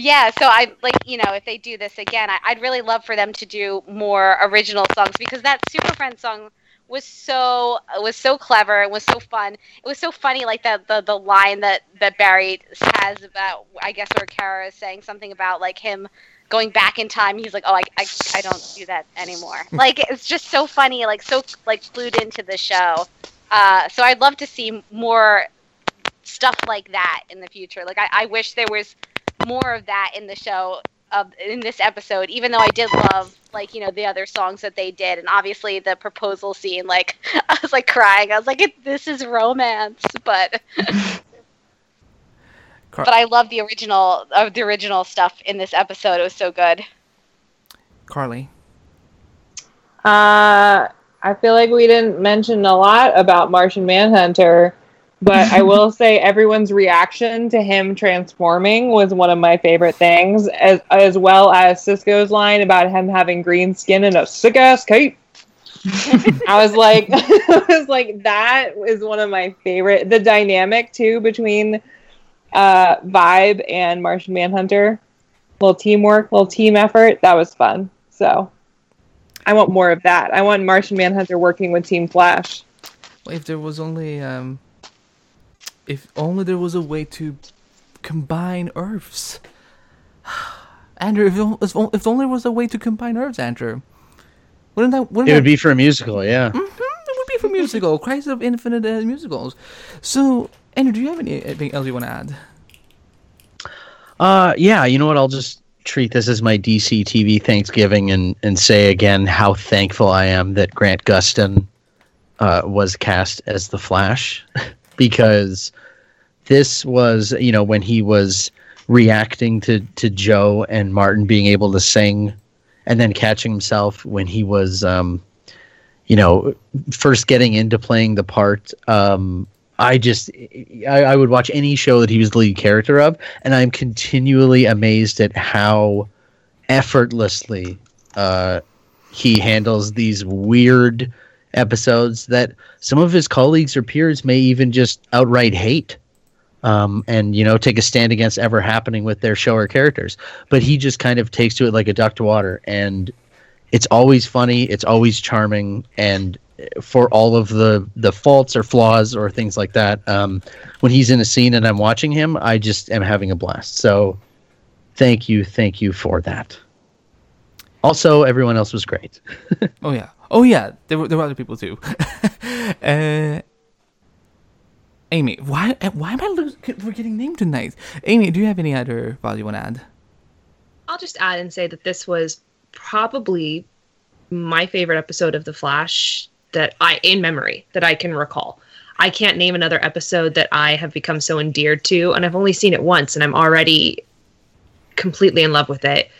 yeah, so I like you know if they do this again, I, I'd really love for them to do more original songs because that Super Friends song was so was so clever. It was so fun. It was so funny, like that the the line that that Barry has about I guess or Kara is saying something about like him going back in time. He's like, oh, I I, I don't do that anymore. like it's just so funny, like so like clued into the show. Uh, so I'd love to see more stuff like that in the future. Like I, I wish there was more of that in the show of in this episode, even though I did love like, you know, the other songs that they did and obviously the proposal scene, like I was like crying. I was like, this is romance, but Car- but I love the original of the original stuff in this episode. It was so good. Carly. Uh, I feel like we didn't mention a lot about Martian Manhunter, but I will say everyone's reaction to him transforming was one of my favorite things, as as well as Cisco's line about him having green skin and a sick ass cape. I was like, I was like, that is one of my favorite. The dynamic too between uh, Vibe and Martian Manhunter, little teamwork, little team effort. That was fun. So. I want more of that. I want Martian Manhunter working with Team Flash. Well, if there was only um, if only there was a way to combine Earths. Andrew, if, if, if only there was a way to combine Earths, Andrew. Wouldn't that? Wouldn't It that would be for a musical, yeah. it would be for musical, Crisis of Infinite uh, musicals. So, Andrew, do you have anything else you want to add? Uh, yeah, you know what? I'll just treat this as my DC TV Thanksgiving and, and say again how thankful I am that Grant Gustin uh, was cast as the Flash because this was, you know, when he was reacting to, to Joe and Martin being able to sing and then catching himself when he was, um, you know, first getting into playing the part. Um, I just I, I would watch any show that he was the lead character of, and I'm continually amazed at how effortlessly uh, he handles these weird episodes that some of his colleagues or peers may even just outright hate um, and you know take a stand against ever happening with their show or characters. But he just kind of takes to it like a duck to water and it's always funny it's always charming and for all of the the faults or flaws or things like that um, when he's in a scene and i'm watching him i just am having a blast. So thank you thank you for that. Also everyone else was great. Oh yeah. Oh yeah. There were there were other people too. uh, Amy, why uh, why am I lo- forgetting name tonight? Amy, do you have any other thoughts you want to add? I'll just add and say that this was probably my favorite episode of The Flash that I in memory that I can recall. I can't name another episode that I have become so endeared to, and I've only seen it once, and I'm already completely in love with it.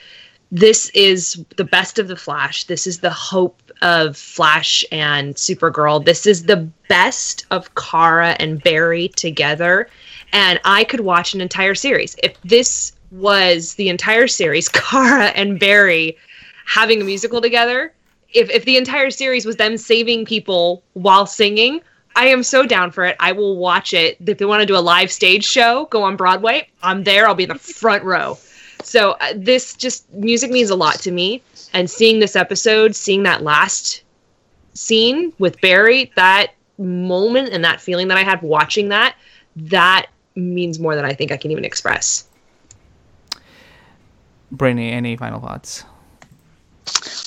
This is the best of the Flash. This is the hope of Flash and Supergirl. This is the best of Kara and Barry together. And I could watch an entire series. If this was the entire series, Kara and Barry having a musical together, if, if the entire series was them saving people while singing, I am so down for it. I will watch it. If they want to do a live stage show, go on Broadway, I'm there. I'll be in the front row. So uh, this just music means a lot to me. And seeing this episode, seeing that last scene with Barry, that moment and that feeling that I had watching that, that means more than I think I can even express. Brittany, any final thoughts?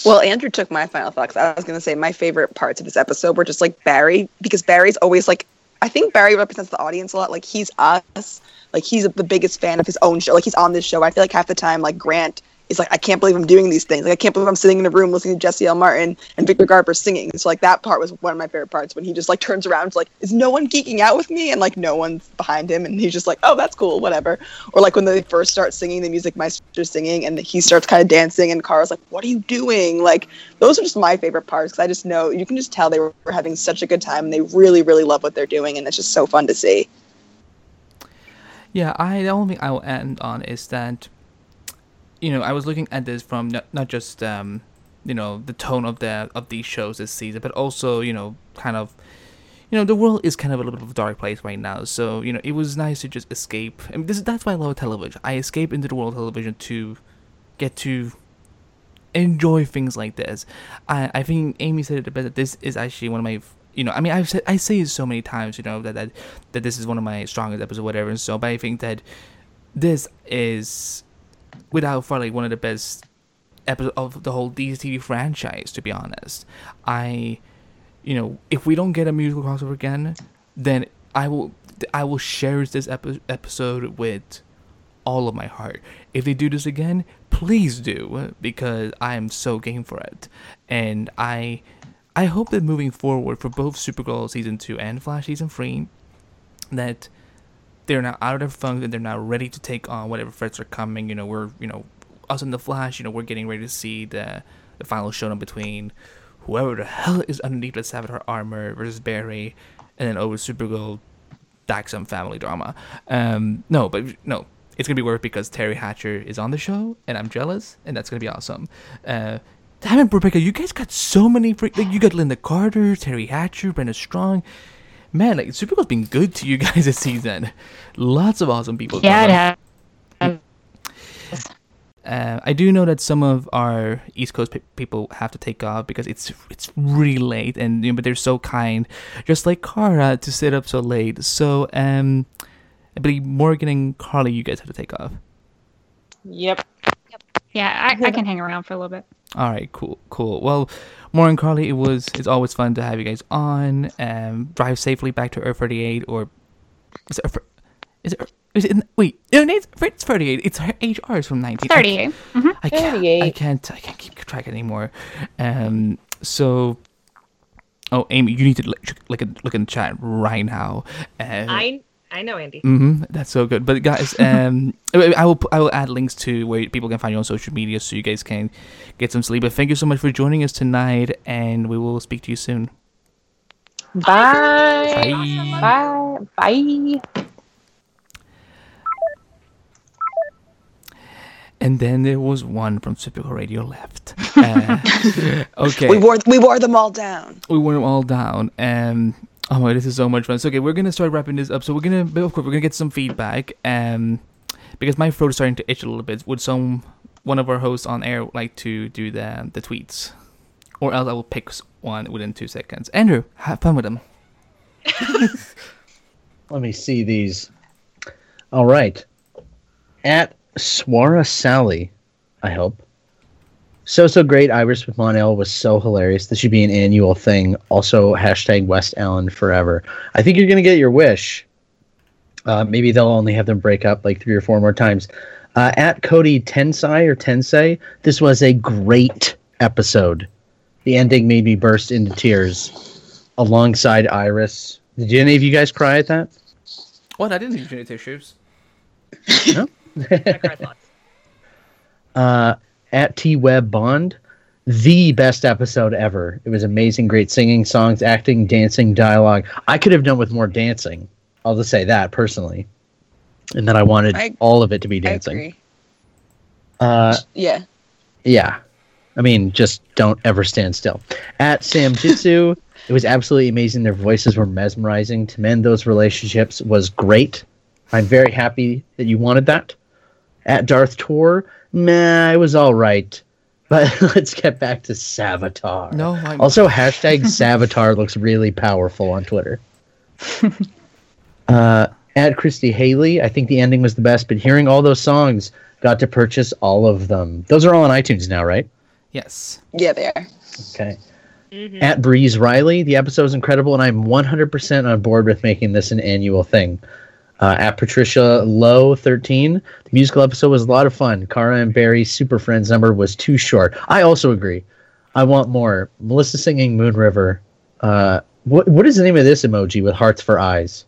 Well, Andrew took my final thoughts. I was going to say my favorite parts of this episode were just like Barry, because Barry's always like, I think Barry represents the audience a lot. Like he's us. Like he's the biggest fan of his own show. Like he's on this show. I feel like half the time, like Grant is like, I can't believe I'm doing these things. Like I can't believe I'm sitting in a room listening to Jesse L. Martin and Victor Garber singing. So like that part was one of my favorite parts when he just like turns around, and like, is no one geeking out with me? And like no one's behind him, and he's just like, oh, that's cool, whatever. Or like when they first start singing, the Music Meister's singing, and he starts kind of dancing, and Carl's like, what are you doing? Like those are just my favorite parts because I just know you can just tell they were having such a good time, and they really, really love what they're doing, and it's just so fun to see. Yeah, I the only thing I will end on is that you know I was looking at this from not, not just um, you know the tone of the of these shows this season, but also you know kind of you know the world is kind of a little bit of a dark place right now. So you know it was nice to just escape. I mean, this that's why I love television. I escape into the world of television to get to enjoy things like this. I I think Amy said it the best. That this is actually one of my you know, I mean, I've said I say it so many times, you know, that that that this is one of my strongest episodes, whatever. And so, but I think that this is, without like one of the best episodes of the whole DCTV franchise. To be honest, I, you know, if we don't get a musical crossover again, then I will I will cherish this epi- episode with all of my heart. If they do this again, please do because I am so game for it, and I I hope that moving forward for both Supergirl season two and Flash season three, that they're now out of their funk and they're now ready to take on whatever threats are coming. You know, we're you know us in the Flash. You know, we're getting ready to see the the final showdown between whoever the hell is underneath the Savitar armor versus Barry, and then over Supergirl, back some family drama. Um, no, but no, it's gonna be worth because Teri Hatcher is on the show, and I'm jealous, and that's gonna be awesome. Uh, Damn it, Rebecca, you guys got so many freak. Like, you got Lynda Carter, Teri Hatcher, Brenda Strong. Man, like Supergirl's been good to you guys this season. Lots of awesome people. Yeah, it has. Uh, I do know that some of our East Coast pe- people have to take off because it's it's really late, and you know, but they're so kind, just like Kara, to sit up so late. So, um, I believe Morgan and Carly, you guys have to take off. Yep. Yeah, I, I can hang around for a little bit. All right, cool, cool. Well, Morgan Carly, it was it's always fun to have you guys on. Um, drive safely back to Earth 38 or is it Earth, is it Earth- is it wait no it's, it's 38 it's her HR is from 19 38. can't- hmm I can't, I can't I can't keep track anymore. Um, so oh Amy, you need to look, look at look in the chat right now. Uh, I I know, Andy. Mm-hmm. That's so good. But guys, um, I will I will add links to where people can find you on social media so you guys can get some sleep. But thank you so much for joining us tonight, and we will speak to you soon. Bye. Bye. Bye. Bye. And then there was one from Supergirl Radio left. Uh, okay. We wore we wore them all down. we wore them all down. Um, oh my, this is so much fun. So okay, we're gonna start wrapping this up. So we're gonna, of course, we're gonna get some feedback. Um, because my throat is starting to itch a little bit. Would some one of our hosts on air like to do the the tweets, or else I will pick one within two seconds. Andrew, have fun with them. Let me see these. All right. At Swara Sally, I hope. So so great. Iris with Mon-El was so hilarious. This should be an annual thing. Also hashtag West Allen forever. I think you're gonna get your wish. Uh, maybe they'll only have them break up like three or four more times. Uh, at Cody Tensai or Tensei, this was a great episode. The ending made me burst into tears alongside Iris. Did any of you guys cry at that? What? I didn't use any tissues. No. I cried lots. uh, at T Web Bond, the best episode ever. It was amazing, great singing, songs, acting, dancing, dialogue. I could have done with more dancing. I'll just say that personally, and that I wanted I- all of it to be I dancing. agree. Uh, Yeah. yeah, I mean, just don't ever stand still. At Sam Jitsu, it was absolutely amazing. Their voices were mesmerizing. To mend those relationships was great. I'm very happy that you wanted that. At Darth Tor, nah, it was all right. But let's get back to Savitar. No, I'm, Also, hashtag Savitar looks really powerful on Twitter. uh, at Christy Haley, I think the ending was the best, but hearing all those songs, got to purchase all of them. Those are all on iTunes now, right? yes. Yeah, they are. Okay. At Breeze Riley, the episode is incredible, and I'm 100% on board with making this an annual thing. Uh, at Patricia Lowe 13, the musical episode was a lot of fun. Kara and Barry's Super Friends number was too short. I also agree. I want more. Melissa singing Moon River. Uh, what what is the name of this emoji with hearts for eyes?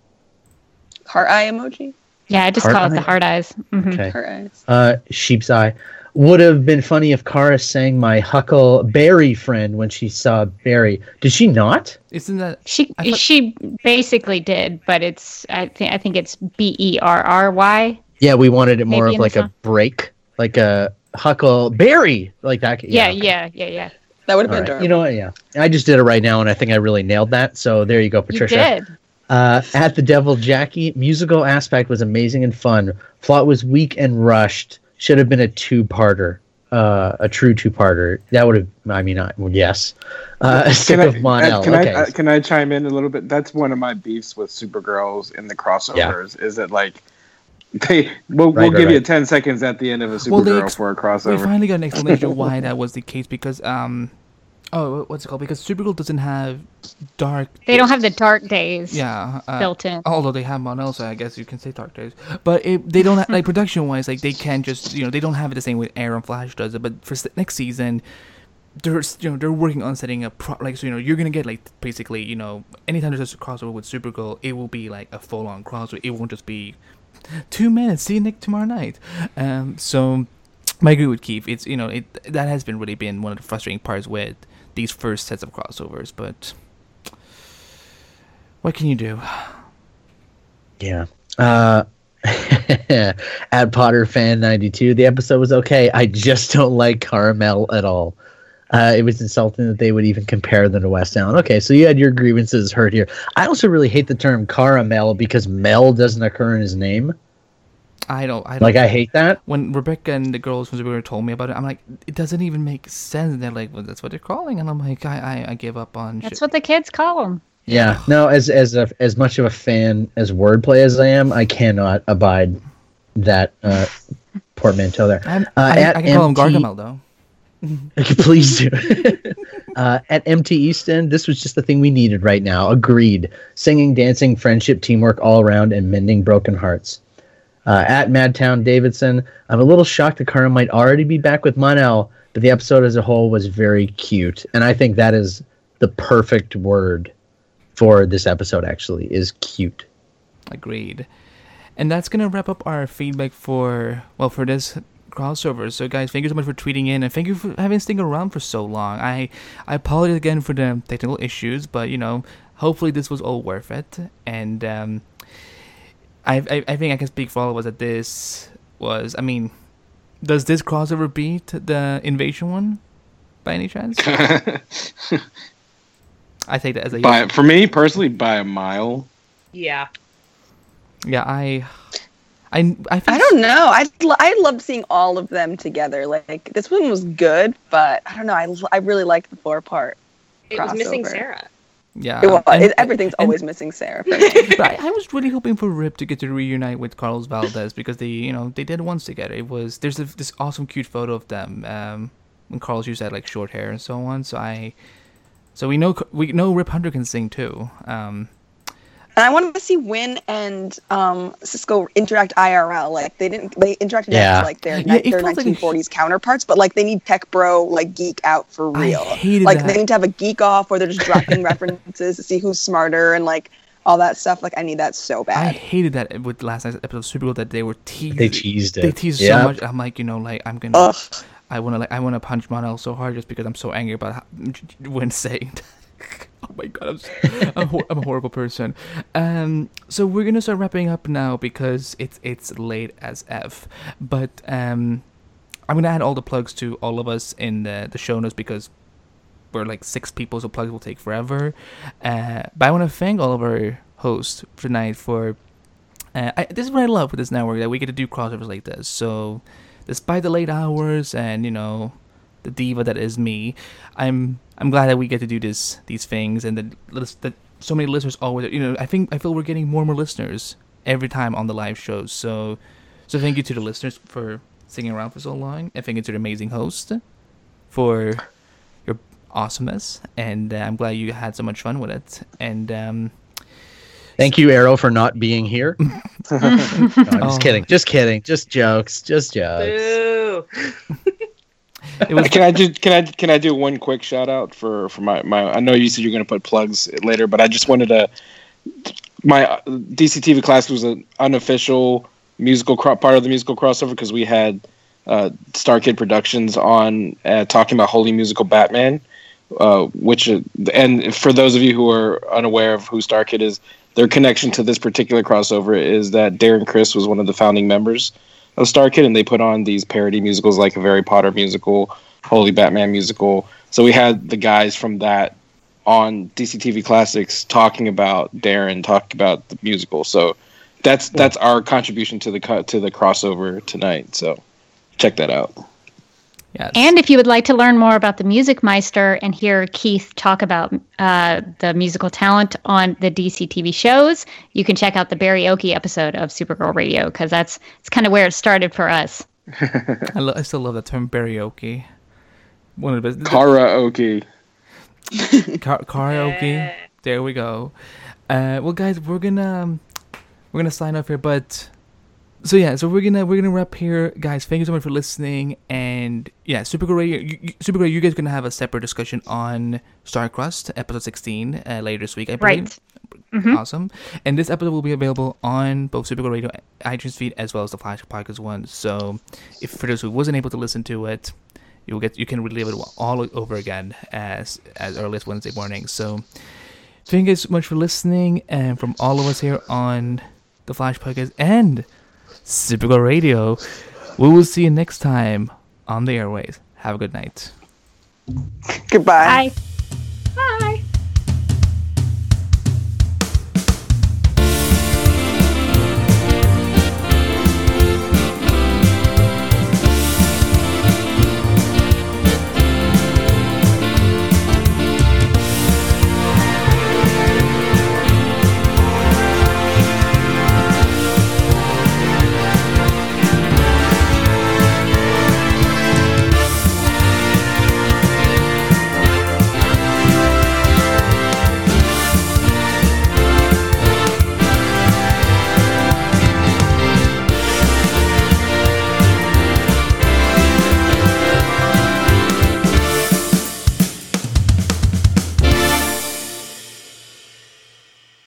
Heart eye emoji. Yeah, I just Heart call it the heart hard eyes. Mhm. Okay. Heart eyes. Uh, sheep's eye. Would have been funny if Kara sang my Huckleberry friend when she saw Barry. Did she not? Isn't that She thought- she basically did, but it's I think I think it's B E R R Y. Yeah, we wanted it more Maybe of like a break, like a Huckleberry, like that. Yeah, okay. yeah, yeah, yeah. That would have been right. adorable. You know what? Yeah, I just did it right now, and I think I really nailed that. So there you go, Patricia. You did. Uh, at the Devil Jackie, musical aspect was amazing and fun. Plot was weak and rushed. Should have been a two-parter, uh, a true two-parter. That would have. I mean, I, well, yes. Uh, sick Can I, of Mon-El. uh, can, okay. I, uh, can I chime in a little bit? That's one of my beefs with Supergirls in the crossovers. Is that like they we'll, Right, we'll right, give you ten seconds at the end of a Well, they Supergirl ex- for a crossover. we crossover. finally got an explanation why that was the case because um oh what's it called? Because Supergirl doesn't have dark They don't have the dark days yeah uh, built in. although they have Mon-El so I guess you can say dark days. But it, they don't have, like production wise like they can't just you know they don't have it the same way Arrow and Flash does it. But for next season they're you know they're working on setting up pro- like so you know you're gonna get like basically you know anytime there's a crossover with Supergirl it will be like a full on crossover. It won't just be two minutes see you Nick tomorrow night. Um so I agree with Keith. It's you know it that has been really been one of the frustrating parts with these first sets of crossovers, but what can you do? Yeah. Uh, at Potter fan ninety two, the episode was okay. I just don't like Karamel at all. Uh, it was insulting that they would even compare them to West Allen. Okay, so you had your grievances heard here. I also really hate the term Karamel because Mel doesn't occur in his name. I don't. I don't. Like I hate that. when Rebecca and the girls from Supergirl told me about it, I'm like, it doesn't even make sense. And they're like, well, that's what they're calling, and I'm like, I, I, I give up on. That's shit. what the kids call them. Yeah. No, as as a, as much of a fan as wordplay as I am, I cannot abide that uh, portmanteau there. I'm, Uh, I, at I can call him Gargamel though. Please do. uh, at MT Easton, this was just the thing we needed right now. Agreed. Singing, dancing, friendship, teamwork all around, and mending broken hearts. Uh, at Madtown Davidson, I'm a little shocked that Kara might already be back with Mon-El, but the episode as a whole was very cute. And I think that is the perfect word for this episode, actually, is cute. Agreed. And that's gonna wrap up our feedback for well for this crossover. So guys, thank you so much for tweeting in and thank you for having sticking around for so long. I I apologize again for the technical issues, but you know, hopefully this was all worth it. And um, I, I I think I can speak for all of us that this was. I mean, does this crossover beat the invasion one by any chance? I take that as a by yes. for me personally, by a mile. Yeah. Yeah, I I I, think I don't know. I I loved seeing all of them together. Like this one was good, but I don't know. I I really liked the four part. It was missing Sarah. Yeah, It was, and- everything's and- always missing Sarah. I, I was really hoping for Rip to get to reunite with Carlos Valdes because they, you know, they did once together. It was there's a, this awesome, cute photo of them um, when Carlos used to have like short hair and so on. So I, so we know we know Rip Hunter can sing too. Um, and I wanted to see Winn and um, Cisco interact IRL. Like they didn't, they interacted Yeah. as like their Yeah, their felt like 1940s counterparts, but like they need tech bro like geek out for I real. hated like that. they need to have a geek off where they're just dropping references to see who's smarter and like all that stuff. Like I need that so bad. I hated that with last night's episode of Supergirl that they were teased. They teased it. They teased Yeah. so much. I'm like, you know, like I'm gonna. Ugh. I wanna like I wanna punch Mon-El so hard just because I'm so angry about how, when saying. oh my god, I'm, so, I'm, I'm a horrible person. Um, so we're gonna start wrapping up now because it's it's late as f. But um, I'm gonna add all the plugs to all of us in the the show notes because we're like six people, so plugs will take forever. Uh, but I want to thank all of our hosts tonight for. Uh, I, this is what I love with this network that we get to do crossovers like this. So, despite the late hours and you know, the diva that is me, I'm I'm glad that we get to do this these things and that that so many listeners always you know I think I feel we're getting more and more listeners every time on the live shows. So, so thank you to the listeners for sticking around for so long. And thank you to the amazing host for your awesomeness, and uh, I'm glad you had so much fun with it. And um, Thank you, Arrow, for not being here. No, I'm just Oh. kidding. Just kidding. Just jokes. Just jokes. Was Can I do can I can I do one quick shout out for for my my I know you said you're going to put plugs later, but I just wanted to my uh, DC TV class was an unofficial musical cro- part of the musical crossover because we had uh, StarKid Productions on uh, talking about Holy Musical Batman, uh, which uh, and for those of you who are unaware of who StarKid is, their connection to this particular crossover is that Darren Criss was one of the founding members of StarKid, and they put on these parody musicals like a Harry Potter musical, Holy Batman musical. So we had the guys from that on DC TV Classics talking about Darren, talking about the musical. So that's that's our contribution to the co- to the crossover tonight. So check that out. Yes. And if you would like to learn more about the Music Meister and hear Keith talk about uh, the musical talent on the DC TV shows, you can check out the Barry episode of Supergirl Radio because that's it's kind of where it started for us. I, lo- I still love that term karaoke. One of the best. Karaoke. Car- karaoke. There we go. Uh, well, guys, we're gonna um, we're gonna sign off here, but so yeah, so we're gonna we're gonna wrap here, guys. Thank you so much for listening, and yeah, Supergirl Radio, you, you, Supergirl, you guys are gonna have a separate discussion on Star Starcrust episode sixteen uh, later this week, I believe. Right. Awesome. And this episode will be available on both Supergirl Radio iTunes feed as well as the Flash Podcast one. So, if for those who wasn't able to listen to it, you'll get you can relive it all over again as as early as Wednesday morning. So, thank you guys so much for listening, and from all of us here on the Flash Podcast and Supergirl Radio. We will see you next time on the airways. Have a good night. Goodbye. Bye. Bye.